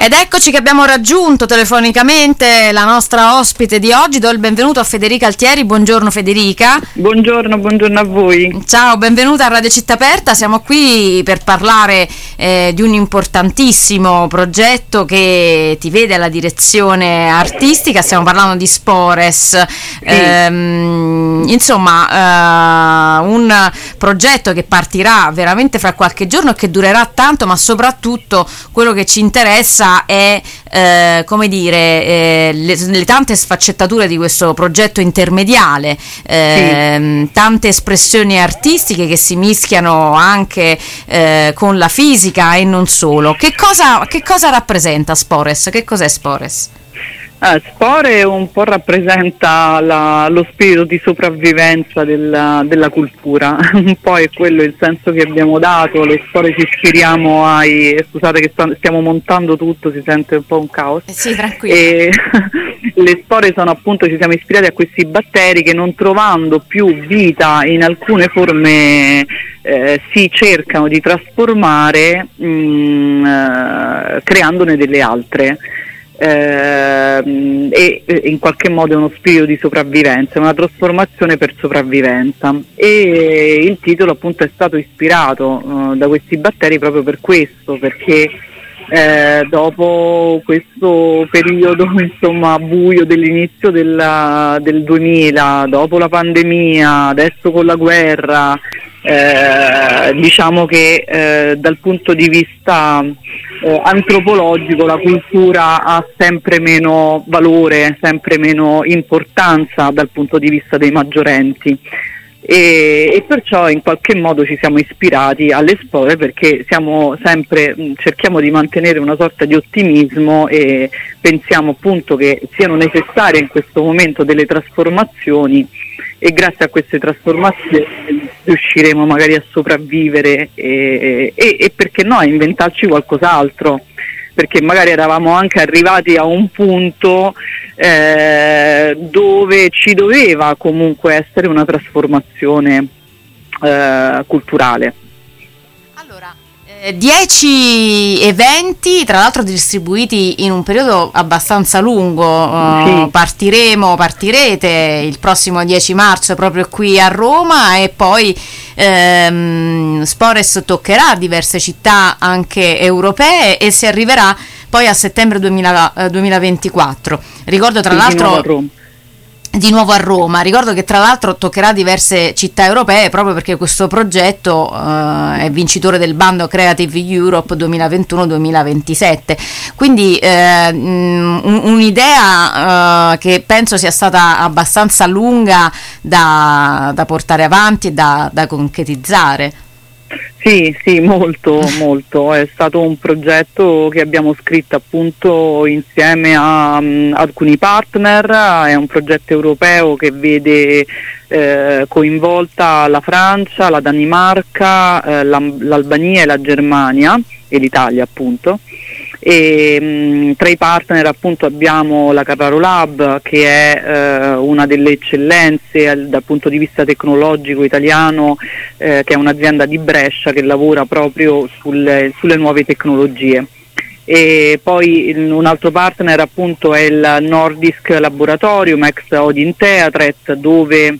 Ed eccoci che abbiamo raggiunto telefonicamente la nostra ospite di oggi. Do il benvenuto a Federica Altieri. Buongiorno Federica. Buongiorno, buongiorno a voi. Ciao, benvenuta a Radio Città Aperta. Siamo qui per parlare eh, di un importantissimo progetto che ti vede alla direzione artistica. Stiamo parlando di Spores. Ehm, insomma, eh, un progetto che partirà veramente fra qualche giorno e che durerà tanto, ma soprattutto quello che ci interessa è eh, come dire eh, le, le tante sfaccettature di questo progetto intermediale, ehm, tante espressioni artistiche che si mischiano anche eh, con la fisica e non solo. Che cosa, che cosa rappresenta Spores? Che cos'è Spores? Eh, Spore un po' rappresenta la- lo spirito di sopravvivenza della, della cultura, un po' è quello il senso che abbiamo dato, le spore ci ispiriamo ai... scusate che stiamo montando tutto, si sente un po' un caos. Sì, tranquillo. E le spore sono appunto, ci siamo ispirati a questi batteri che non trovando più vita in alcune forme eh, si cercano di trasformare mm, eh, creandone delle altre. Ehm, e in qualche modo è uno spirito di sopravvivenza, una trasformazione per sopravvivenza. E il titolo appunto è stato ispirato eh, da questi batteri proprio per questo, perché eh, dopo questo periodo insomma buio dell'inizio della- del 2000, dopo la pandemia, adesso con la guerra, eh, diciamo che eh, dal punto di vista eh, antropologico la cultura ha sempre meno valore, sempre meno importanza dal punto di vista dei maggiorenti. E, e perciò in qualche modo ci siamo ispirati alle spore perché siamo sempre, mh, cerchiamo di mantenere una sorta di ottimismo e pensiamo appunto che siano necessarie in questo momento delle trasformazioni e grazie a queste trasformazioni riusciremo magari a sopravvivere e, e- e perché no a inventarci qualcos'altro perché magari eravamo anche arrivati a un punto eh, dove ci doveva comunque essere una trasformazione eh, culturale. Eh, 10 eventi, tra l'altro distribuiti in un periodo abbastanza lungo. Uh, Sì. Partiremo, partirete il prossimo 10 marzo proprio qui a Roma e poi ehm, Spores toccherà diverse città anche europee e si arriverà poi a settembre 2000 eh, 2024. Ricordo tra Sì, l'altro. Di nuovo a Roma. Ricordo che tra l'altro toccherà diverse città europee proprio perché questo progetto eh, è vincitore del bando Creative Europe 2021-2027. Quindi eh, mh, un- un'idea eh, che penso sia stata abbastanza lunga da, da portare avanti e da, da concretizzare. Sì, sì, molto, molto. È stato un progetto che abbiamo scritto appunto insieme a mm, alcuni partner, è un progetto europeo che vede eh, coinvolta la Francia, la Danimarca, eh, l'Albania e la Germania e l'Italia appunto. E, mh, tra i partner appunto abbiamo la Carraro Lab che è eh, una delle eccellenze al- dal punto di vista tecnologico italiano eh, che è un'azienda di Brescia che lavora proprio sulle, sulle nuove tecnologie. E poi un altro partner appunto è il Nordisk Laboratorium ex Odin Theatret dove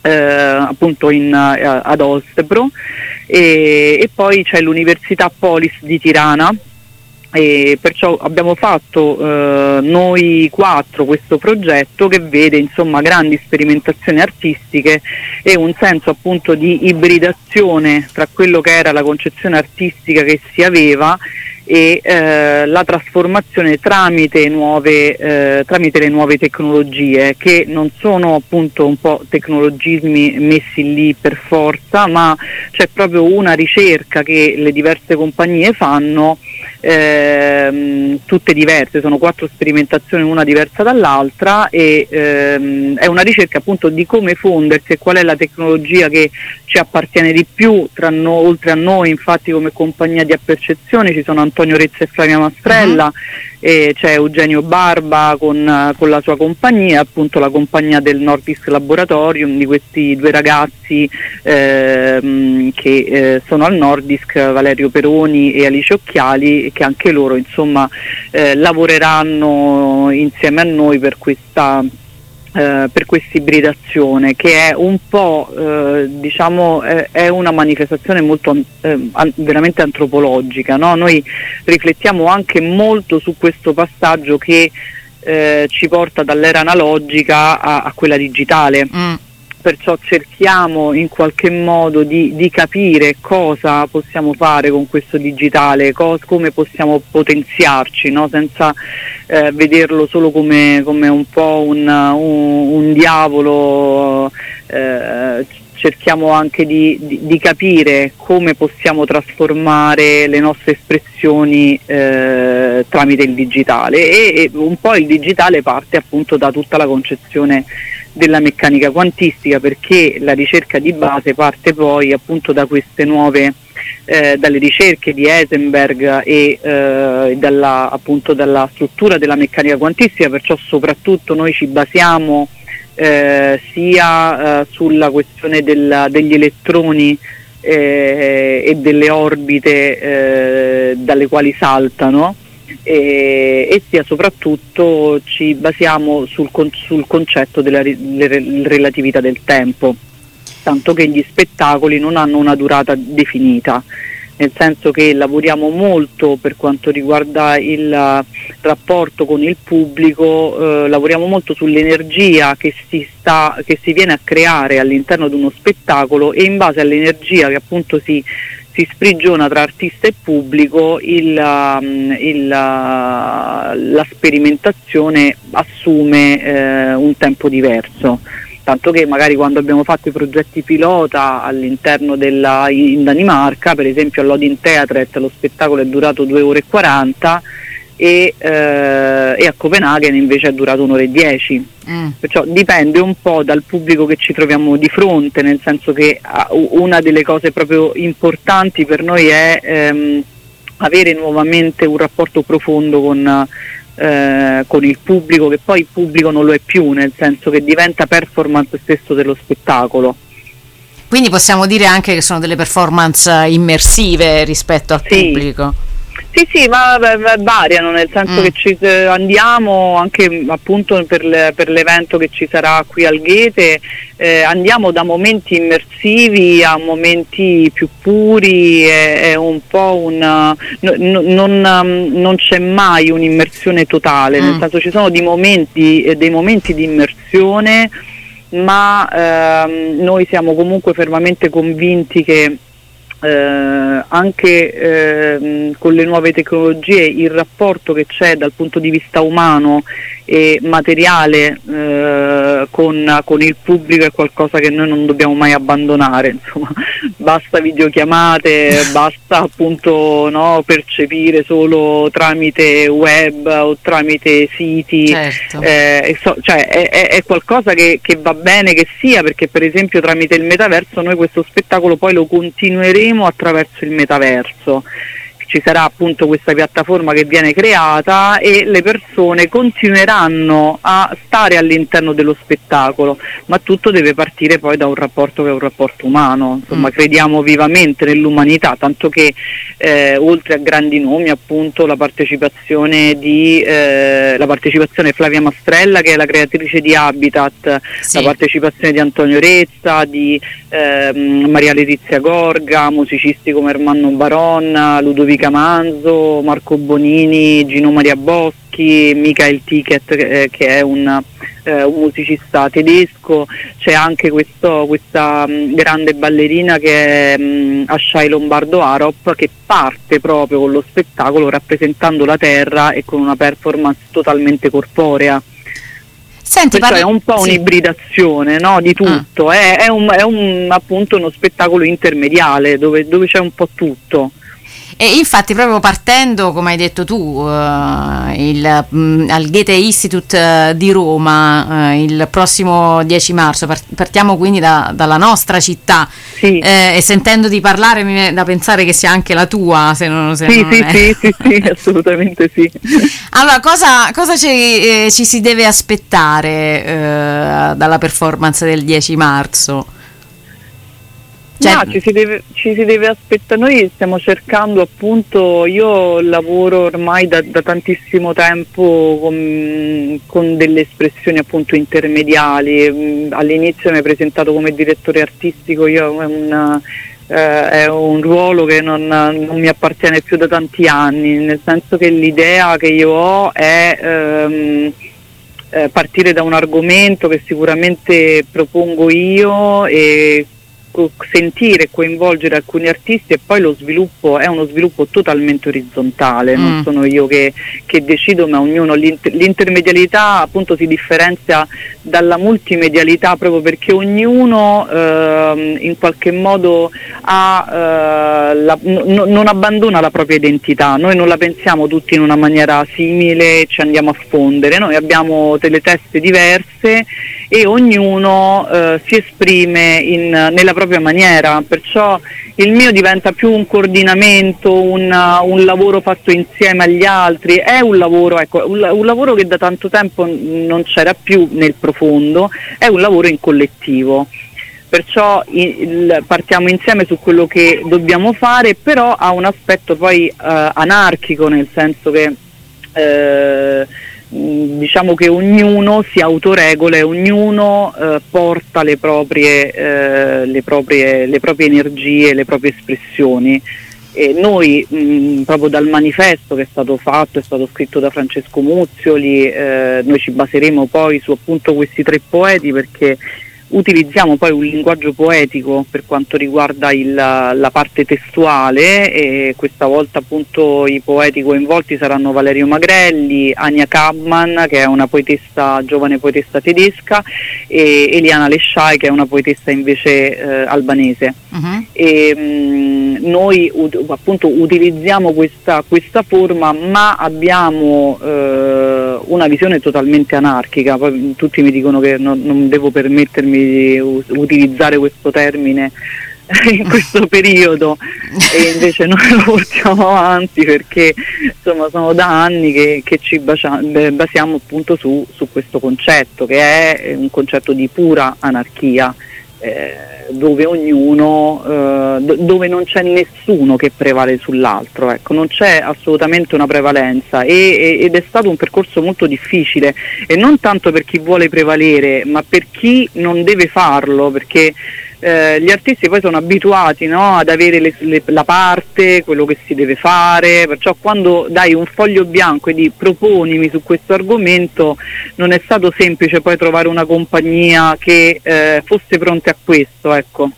eh, appunto in, eh, ad Olstebro e, e poi c'è l'Università Polis di Tirana e perciò abbiamo fatto eh, noi quattro questo progetto che vede insomma grandi sperimentazioni artistiche e un senso appunto di ibridazione tra quello che era la concezione artistica che si aveva e eh, la trasformazione tramite, nuove, eh, tramite le nuove tecnologie che non sono appunto un po' tecnologismi messi lì per forza ma c'è proprio una ricerca che le diverse compagnie fanno ehm, tutte diverse, sono quattro sperimentazioni una diversa dall'altra e ehm, è una ricerca appunto di come fondersi e qual è la tecnologia che ci appartiene di più, no- oltre a noi infatti come compagnia di appercezione ci sono Antonio Rezza e Flavia Mastrella, e c'è Eugenio Barba con, con la sua compagnia, appunto la compagnia del Nordisk Laboratorium, di questi due ragazzi ehm, che eh, sono al Nordisk, Valerio Peroni e Alice Occhiali, che anche loro insomma eh, lavoreranno insieme a noi per questa eh, per questa ibridazione che è un po' eh, diciamo è, è una manifestazione molto eh, an- veramente antropologica no? noi riflettiamo anche molto su questo passaggio che eh, ci porta dall'era analogica a, a quella digitale perciò cerchiamo in qualche modo di, di capire cosa possiamo fare con questo digitale, cos- come possiamo potenziarci, no? senza eh, vederlo solo come, come un po' un, un- un diavolo. eh, cerchiamo anche di, di- di capire come possiamo trasformare le nostre espressioni eh, tramite il digitale e, e un po' il digitale parte appunto da tutta la concezione della meccanica quantistica perché la ricerca di base parte poi appunto da queste nuove eh, dalle ricerche di Heisenberg e eh, dalla, appunto dalla struttura della meccanica quantistica, perciò soprattutto noi ci basiamo eh, sia eh, sulla questione del- degli elettroni eh, e delle orbite eh, dalle quali saltano e, e sia soprattutto ci basiamo sul, con- sul concetto della le- relatività del tempo, tanto che gli spettacoli non hanno una durata definita, nel senso che lavoriamo molto per quanto riguarda il rapporto con il pubblico, eh, lavoriamo molto sull'energia che si, sta, che si viene a creare all'interno di uno spettacolo e in base all'energia che appunto si, si sprigiona tra artista e pubblico il, um, il, uh, la sperimentazione assume eh, un tempo diverso. Tanto che magari quando abbiamo fatto i progetti pilota all'interno della, in Danimarca, per esempio all'Odin Theatret lo spettacolo è durato 2 ore e 40 e, eh, e a Copenaghen invece è durato un'ora e 10. Perciò dipende un po' dal pubblico che ci troviamo di fronte, nel senso che ah, una delle cose proprio importanti per noi è ehm, avere nuovamente un rapporto profondo con, eh, con il pubblico, che poi il pubblico non lo è più, nel senso che diventa performance stesso dello spettacolo. Quindi possiamo dire anche che sono delle performance immersive rispetto al pubblico. Sì, sì, ma va- va- variano, nel senso Mm. che ci eh, andiamo anche appunto per, le- per l'evento che ci sarà qui al Ghete, eh, andiamo da momenti immersivi a momenti più puri, è, è un po' un... no- no- non, um, non c'è mai un'immersione totale, nel Mm. senso ci sono dei momenti, eh, dei momenti di immersione, ma ehm, noi siamo comunque fermamente convinti che eh, anche ehm, con le nuove tecnologie il rapporto che c'è dal punto di vista umano e materiale eh, con, con il pubblico è qualcosa che noi non dobbiamo mai abbandonare, insomma, basta videochiamate, basta appunto no, percepire solo tramite web o tramite siti, Certo. eh, so- cioè, è, è- è qualcosa che, che va bene che sia perché per esempio tramite il metaverso noi questo spettacolo poi lo continueremo attraverso il metaverso ci sarà appunto questa piattaforma che viene creata e le persone continueranno a stare all'interno dello spettacolo, ma tutto deve partire poi da un rapporto che è un rapporto umano, insomma crediamo vivamente nell'umanità, tanto che eh, oltre a grandi nomi appunto la partecipazione di eh, la partecipazione Flavia Mastrella che è la creatrice di Habitat, la partecipazione di Antonio Rezza, di ehm, Maria Letizia Gorga, musicisti come Ermanno Baron, Ludovica Manzo, Marco Bonini, Gino Maria Boschi, Michael Ticket eh, che è un, eh, un musicista tedesco, c'è anche questo- questa mh, grande ballerina che è mh, Ashai Lombardo Arop che parte proprio con lo spettacolo rappresentando la terra e con una performance totalmente corporea. Senti, Perciò parli- è un po' sì. un'ibridazione no, di tutto, è, è un- è un- appunto uno spettacolo intermediale dove, dove c'è un po' tutto. E infatti, proprio partendo, come hai detto tu, eh, il, mh, al Goethe Institute eh, di Roma eh, il prossimo 10 marzo, par- partiamo quindi da- dalla nostra città Eh, e sentendo di parlare mi viene da pensare che sia anche la tua, se non, se Sì, non sì, sì, sì, sì, assolutamente sì. Allora, cosa, cosa ci, eh, ci si deve aspettare eh, dalla performance del 10 marzo? Cioè- No, ci si, deve, ci si deve aspettare, noi stiamo cercando appunto, io lavoro ormai da, da tantissimo tempo con, con delle espressioni appunto intermediali, Mm, all'inizio mi hai presentato come direttore artistico, io è un, eh, è un ruolo che non, non mi appartiene più da tanti anni, nel senso che l'idea che io ho è... ehm, eh, partire da un argomento che sicuramente propongo io e co- sentire e coinvolgere alcuni artisti e poi lo sviluppo è uno sviluppo totalmente orizzontale, non Mm. sono io che, che decido ma ognuno l'inter- l'intermedialità appunto si differenzia dalla multimedialità proprio perché ognuno ehm, in qualche modo ha, eh, la- no- non abbandona la propria identità, noi non la pensiamo tutti in una maniera simile ci andiamo a fondere, noi abbiamo delle teste diverse e ognuno eh, si esprime in- nella propria maniera, perciò il mio diventa più un coordinamento, un, un lavoro fatto insieme agli altri, è un lavoro, ecco, un, un lavoro che da tanto tempo non c'era più nel profondo, è un lavoro in collettivo. Perciò il- partiamo insieme su quello che dobbiamo fare, però ha un aspetto poi eh, anarchico, nel senso che eh, diciamo che ognuno si autoregola e ognuno eh, porta le proprie, eh, le, proprie, le proprie energie, le proprie espressioni. E noi mh, proprio dal manifesto che è stato fatto, è stato scritto da Francesco Muzzioli, eh, noi ci baseremo poi su appunto questi tre poeti perché utilizziamo poi un linguaggio poetico per quanto riguarda il- la parte testuale e questa volta appunto i poeti coinvolti saranno Valerio Magrelli, Ania Kabman che è una poetessa, giovane poetessa tedesca e Eliana Lesciai che è una poetessa invece eh, albanese. E mh, noi ut- appunto utilizziamo questa, questa forma ma abbiamo eh, una visione totalmente anarchica, poi tutti mi dicono che non, non devo permettermi di utilizzare questo termine in questo periodo. E invece noi lo portiamo avanti perché insomma sono da anni che, che ci bacia- beh, basiamo appunto su, su questo concetto che è un concetto di pura anarchia eh, dove ognuno, eh, do- dove non c'è nessuno che prevale sull'altro, ecco, non c'è assolutamente una prevalenza e- ed è stato un percorso molto difficile e non tanto per chi vuole prevalere, ma per chi non deve farlo, perché eh, gli artisti poi sono abituati no, ad avere le- le- la parte, quello che si deve fare, perciò quando dai un foglio bianco e di proponimi su questo argomento non è stato semplice poi trovare una compagnia che eh, fosse pronta a questo, ecco.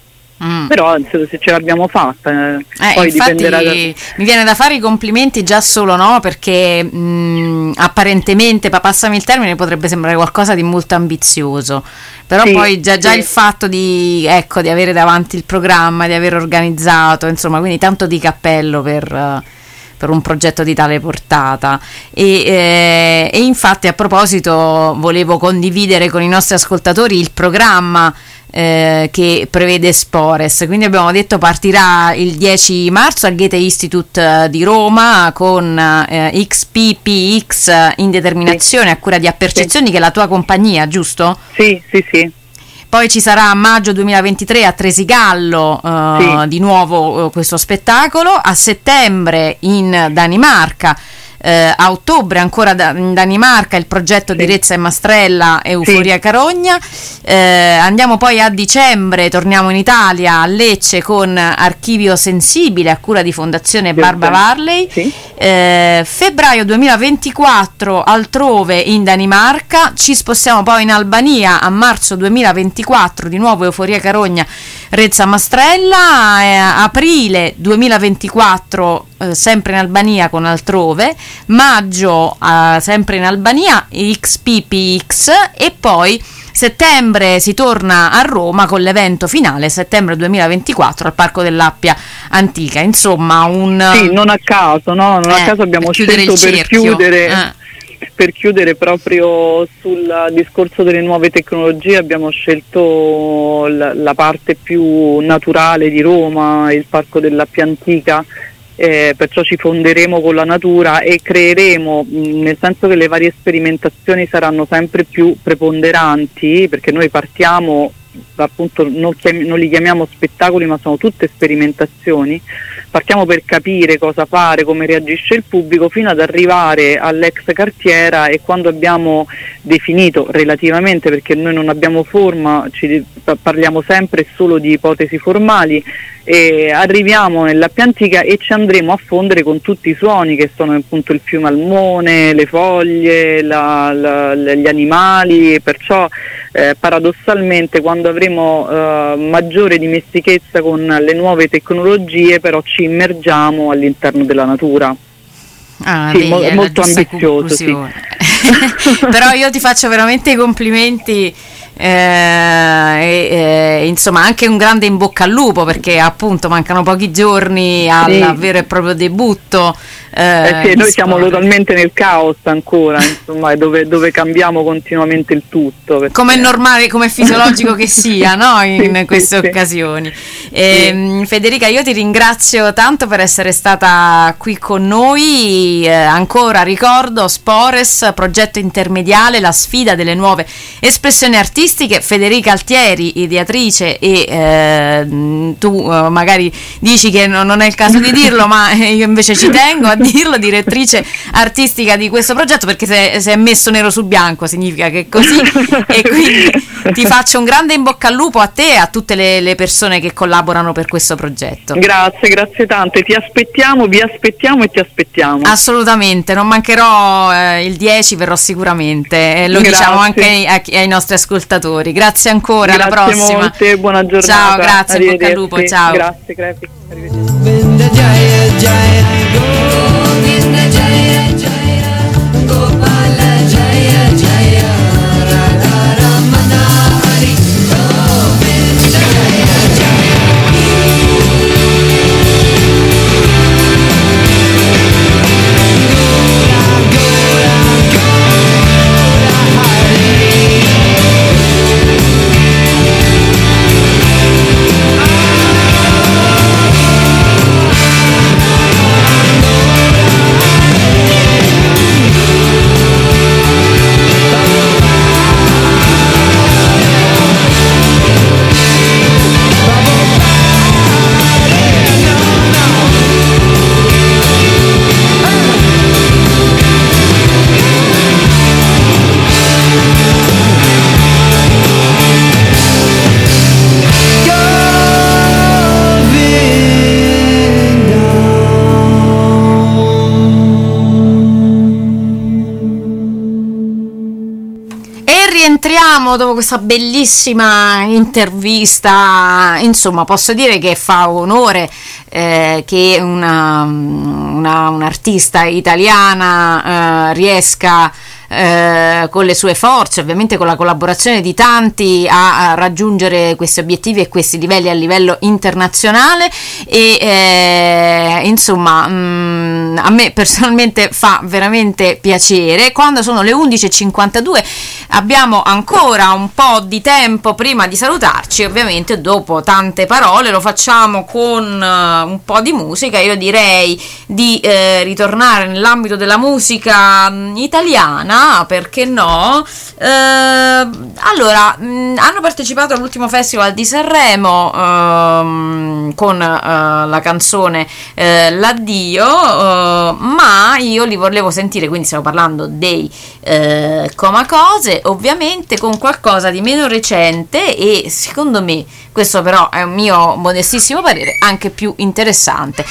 Però se, se ce l'abbiamo fatta, eh, Eh, poi dipenderà da... mi viene da fare i complimenti già solo no, perché mh, apparentemente, pa- passami il termine, potrebbe sembrare qualcosa di molto ambizioso, però Sì, poi già, già sì. il fatto di, ecco, di avere davanti il programma, di aver organizzato, insomma, quindi tanto di cappello per... eh, per un progetto di tale portata. E, eh, e infatti a proposito volevo condividere con i nostri ascoltatori il programma eh, che prevede Spores. Quindi abbiamo detto partirà il 10 marzo al Goethe Institute eh, di Roma con eh, XPPX indeterminazione a cura di Appercezioni che è la tua compagnia giusto? Sì, sì, sì. Poi ci sarà a maggio 2023 a Tresigallo eh, di nuovo eh, questo spettacolo, a settembre in Danimarca, eh, a ottobre ancora da- in Danimarca il progetto di Rezza e Mastrella Euforia Carogna, Eh, andiamo poi a dicembre, torniamo in Italia a Lecce con Archivio Sensibile a cura di Fondazione Barba Varley, Eh, febbraio 2024 altrove in Danimarca, ci spostiamo poi in Albania a marzo 2024 di nuovo Euforia Carogna Rezza Mastrella, eh, aprile 2024 eh, sempre in Albania con altrove, maggio eh, sempre in Albania XPPX e poi settembre si torna a Roma con l'evento finale, settembre 2024 al Parco dell'Appia Antica. Insomma, un... Sì, non a caso, no? Non a Eh, caso abbiamo scelto per chiudere, Eh. per chiudere proprio sul discorso delle nuove tecnologie abbiamo scelto la, la parte più naturale di Roma, il Parco dell'Appia Antica. Eh, perciò ci fonderemo con la natura e creeremo, mh, nel senso che le varie sperimentazioni saranno sempre più preponderanti, perché noi partiamo appunto non, chiam- non li chiamiamo spettacoli ma sono tutte sperimentazioni. Partiamo per capire cosa fare, come reagisce il pubblico fino ad arrivare all'ex cartiera e quando abbiamo definito relativamente perché noi non abbiamo forma, ci pa- parliamo sempre solo di ipotesi formali e arriviamo nell'Appia Antica e ci andremo a fondere con tutti i suoni che sono appunto il fiume Almone, le foglie, la- la- gli animali e perciò eh, paradossalmente quando avremo eh, maggiore dimestichezza con le nuove tecnologie però ci immergiamo all'interno della natura. Ah, Sì, mo- molto ambizioso, sì. Però io ti faccio veramente i complimenti. Eh, e, eh, insomma anche un grande in bocca al lupo perché appunto mancano pochi giorni al Sì. vero e proprio debutto eh, Eh sì, noi siamo totalmente nel caos ancora, insomma, dove, dove cambiamo continuamente il tutto. perché- come è normale, come è fisiologico che sia no? in Sì, queste sì, occasioni. Ehm, Federica, io ti ringrazio tanto per essere stata qui con noi. Eh, ancora ricordo Spores, progetto intermediale, la sfida delle nuove espressioni artistiche. Federica Altieri, ideatrice, e eh, tu eh, magari dici che no- non è il caso di dirlo, ma io invece ci tengo a dirlo, direttrice artistica di questo progetto perché se, se è messo nero su bianco significa che è così e quindi ti faccio un grande in bocca al lupo a te e a tutte le, le persone che collaborano per questo progetto. Grazie, grazie tante, ti aspettiamo, vi aspettiamo e ti aspettiamo. Assolutamente, non mancherò eh, il 10, verrò sicuramente, e lo Grazie. diciamo anche ai, ai nostri ascoltatori. Grazie ancora, alla Grazie prossima. molte, buona giornata. Ciao, grazie, in bocca al lupo, Arrivederci. ciao. Grazie, Crepi. E rientriamo dopo questa bellissima intervista. Insomma, posso dire che fa onore eh, che una, una- un'artista italiana eh, riesca eh, con le sue forze, ovviamente con la collaborazione di tanti, a, a raggiungere questi obiettivi e questi livelli a livello internazionale. E eh, insomma, mm, a me personalmente fa veramente piacere. Quando sono le 11.52 abbiamo ancora un po' di tempo prima di salutarci, ovviamente dopo tante parole lo facciamo con eh, un po' di musica. Io direi di eh, ritornare nell'ambito della musica mm, italiana, perché no? Eh, allora, mh, hanno partecipato all'ultimo festival di Sanremo ehm, con eh, la canzone eh, L'addio, eh, ma io li volevo sentire, quindi stiamo parlando dei eh, Comacose, ovviamente con qualcosa di meno recente e secondo me, questo però è un mio modestissimo parere, anche più interessante.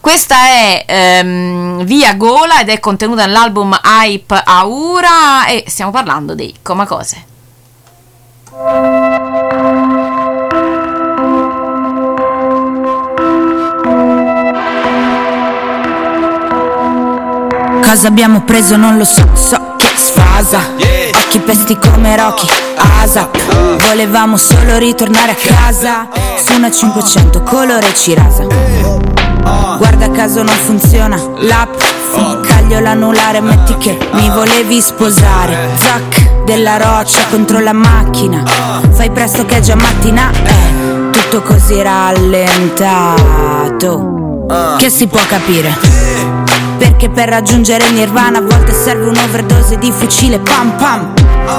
Questa è ehm, Via Gola ed è contenuta nell'album Hype Aura e stiamo parlando dei Comacose. Cosa abbiamo preso non lo so, so che sfasa. Occhi occhi pesti come Rocky. ASAP Volevamo solo ritornare a casa. Su una 500 colore cirasa Guarda caso non funziona. L'app Caglio l'anulare Metti che mi volevi sposare. Zac della roccia contro la macchina. Fai presto che è già mattina Eh. Tutto così rallentato. Che si può capire? Perché per raggiungere il nirvana a volte serve un'overdose di fucile pam pam.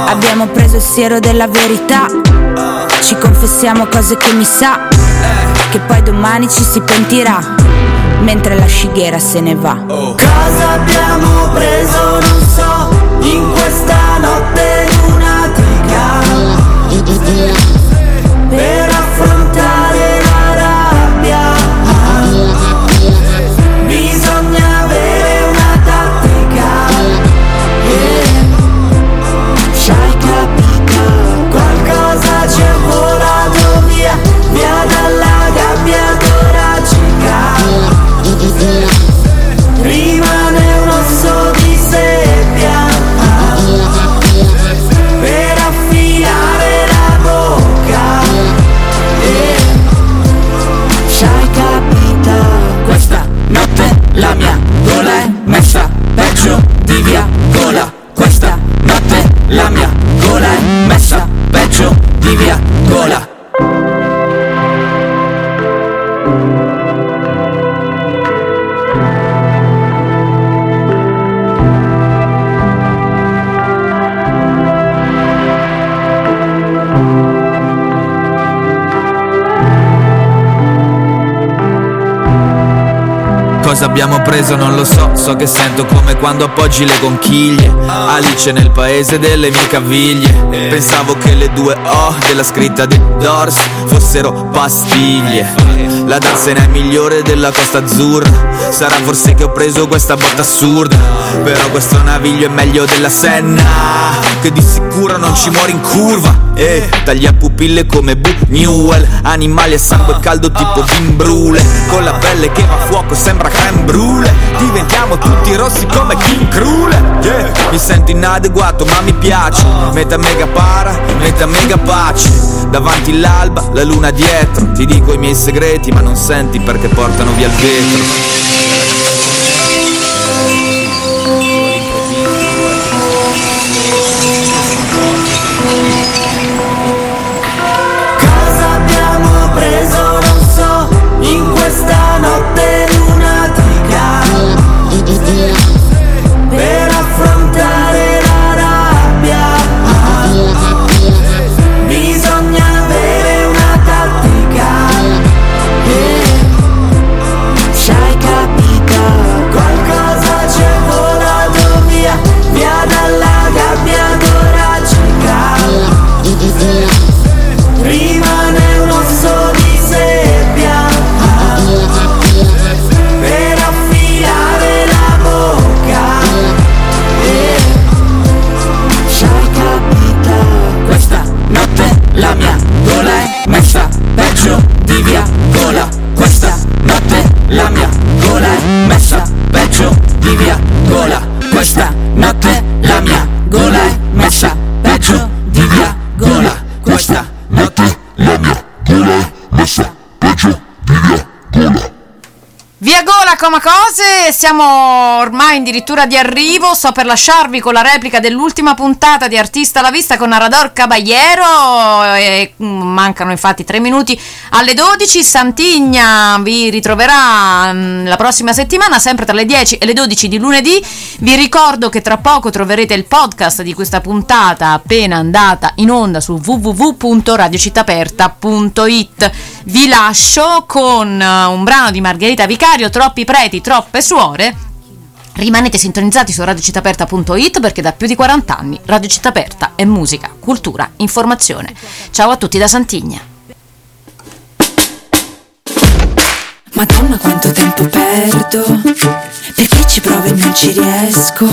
Abbiamo preso il siero della verità. Ci confessiamo cose che mi sa Che poi domani ci si pentirà Mentre la scighera se ne va. Cosa abbiamo abbiamo preso non lo so, so che sento come quando appoggi le conchiglie. Alice nel paese delle mie caviglie. Pensavo che le due O della scritta dei Doors fossero pastiglie. La darsena è migliore della Costa Azzurra. Sarà forse che ho preso questa botta assurda. Però questo naviglio è meglio della Senna Che di sicuro non ci muore in curva. E taglia pupille come Bu Newell. Animali a sangue caldo tipo Vin Con la pelle che va a fuoco sembra creme brule Diventiamo tutti rossi come King Krule. Yeah. Mi sento inadeguato ma mi piace. Metà mega para, metà mega pace. Davanti l'alba, la luna dietro. Ti dico i miei segreti ma non senti perché portano via il vetro Gola come cose, siamo ormai addirittura di arrivo, sto per lasciarvi con la replica dell'ultima puntata di Artista alla Vista con Arador Caballero. E mm, mancano infatti tre minuti alle 12, Santigna vi ritroverà mm, la prossima settimana sempre tra le 10 e le 12 di lunedì, vi ricordo che tra poco troverete il podcast di questa puntata appena andata in onda su www.radiocittaperta.it vi lascio con eh, un brano di Margherita Vicario, Troppi preti, troppe suore. Rimanete sintonizzati su radiocittaperta.it perché da più di 40 anni Radio Città Aperta è musica, cultura, informazione. Ciao a tutti da Santigna. Madonna quanto tempo perdo Perché ci provo e non ci riesco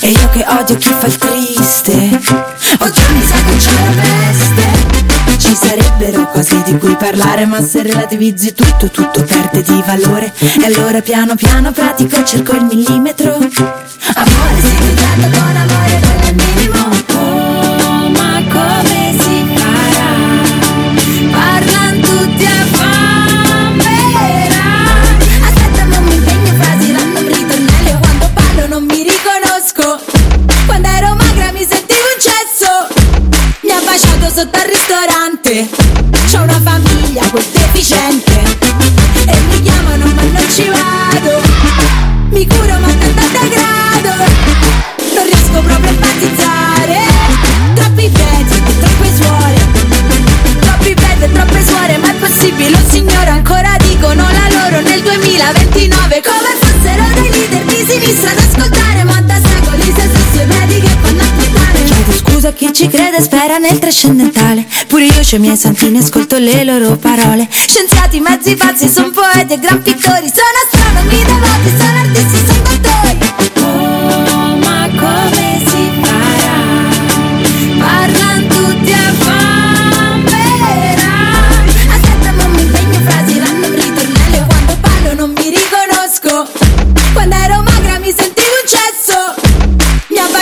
E io che odio chi fa il triste Oggi mi sa che c'è la veste Ci sarebbero cose di cui parlare Ma se relativizzi tutto, tutto perde di valore. E allora piano piano pratico cerco il millimetro. Amore, sei con amore, è il minimo ristorante. C'ho una famiglia, quel deficiente. E mi chiamano ma non ci vado. Mi curo ma tanto a degrado Non riesco proprio a empatizzare scusa chi ci crede spera nel trascendentale. Pure io c'ho i miei santini ascolto le loro parole. Scienziati, mezzi pazzi, son poeti e gran pittori. Sono astronomi, devoti, sono artisti, sono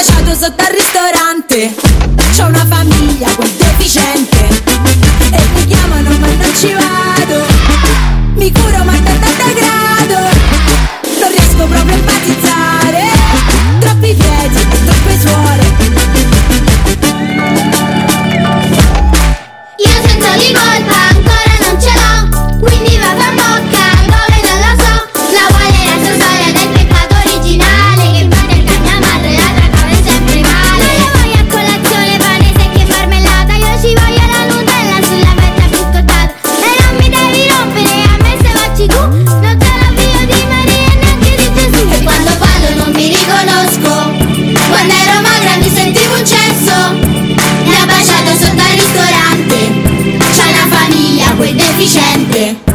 baciato sotto al ristorante. C'ho una famiglia quel deficiente. E mi chiamano ma non ci vado. Mi curo ma da grado. Non riesco proprio a empatizzare. Troppi piedi e troppe suore. Io sento di colpa sufficiente.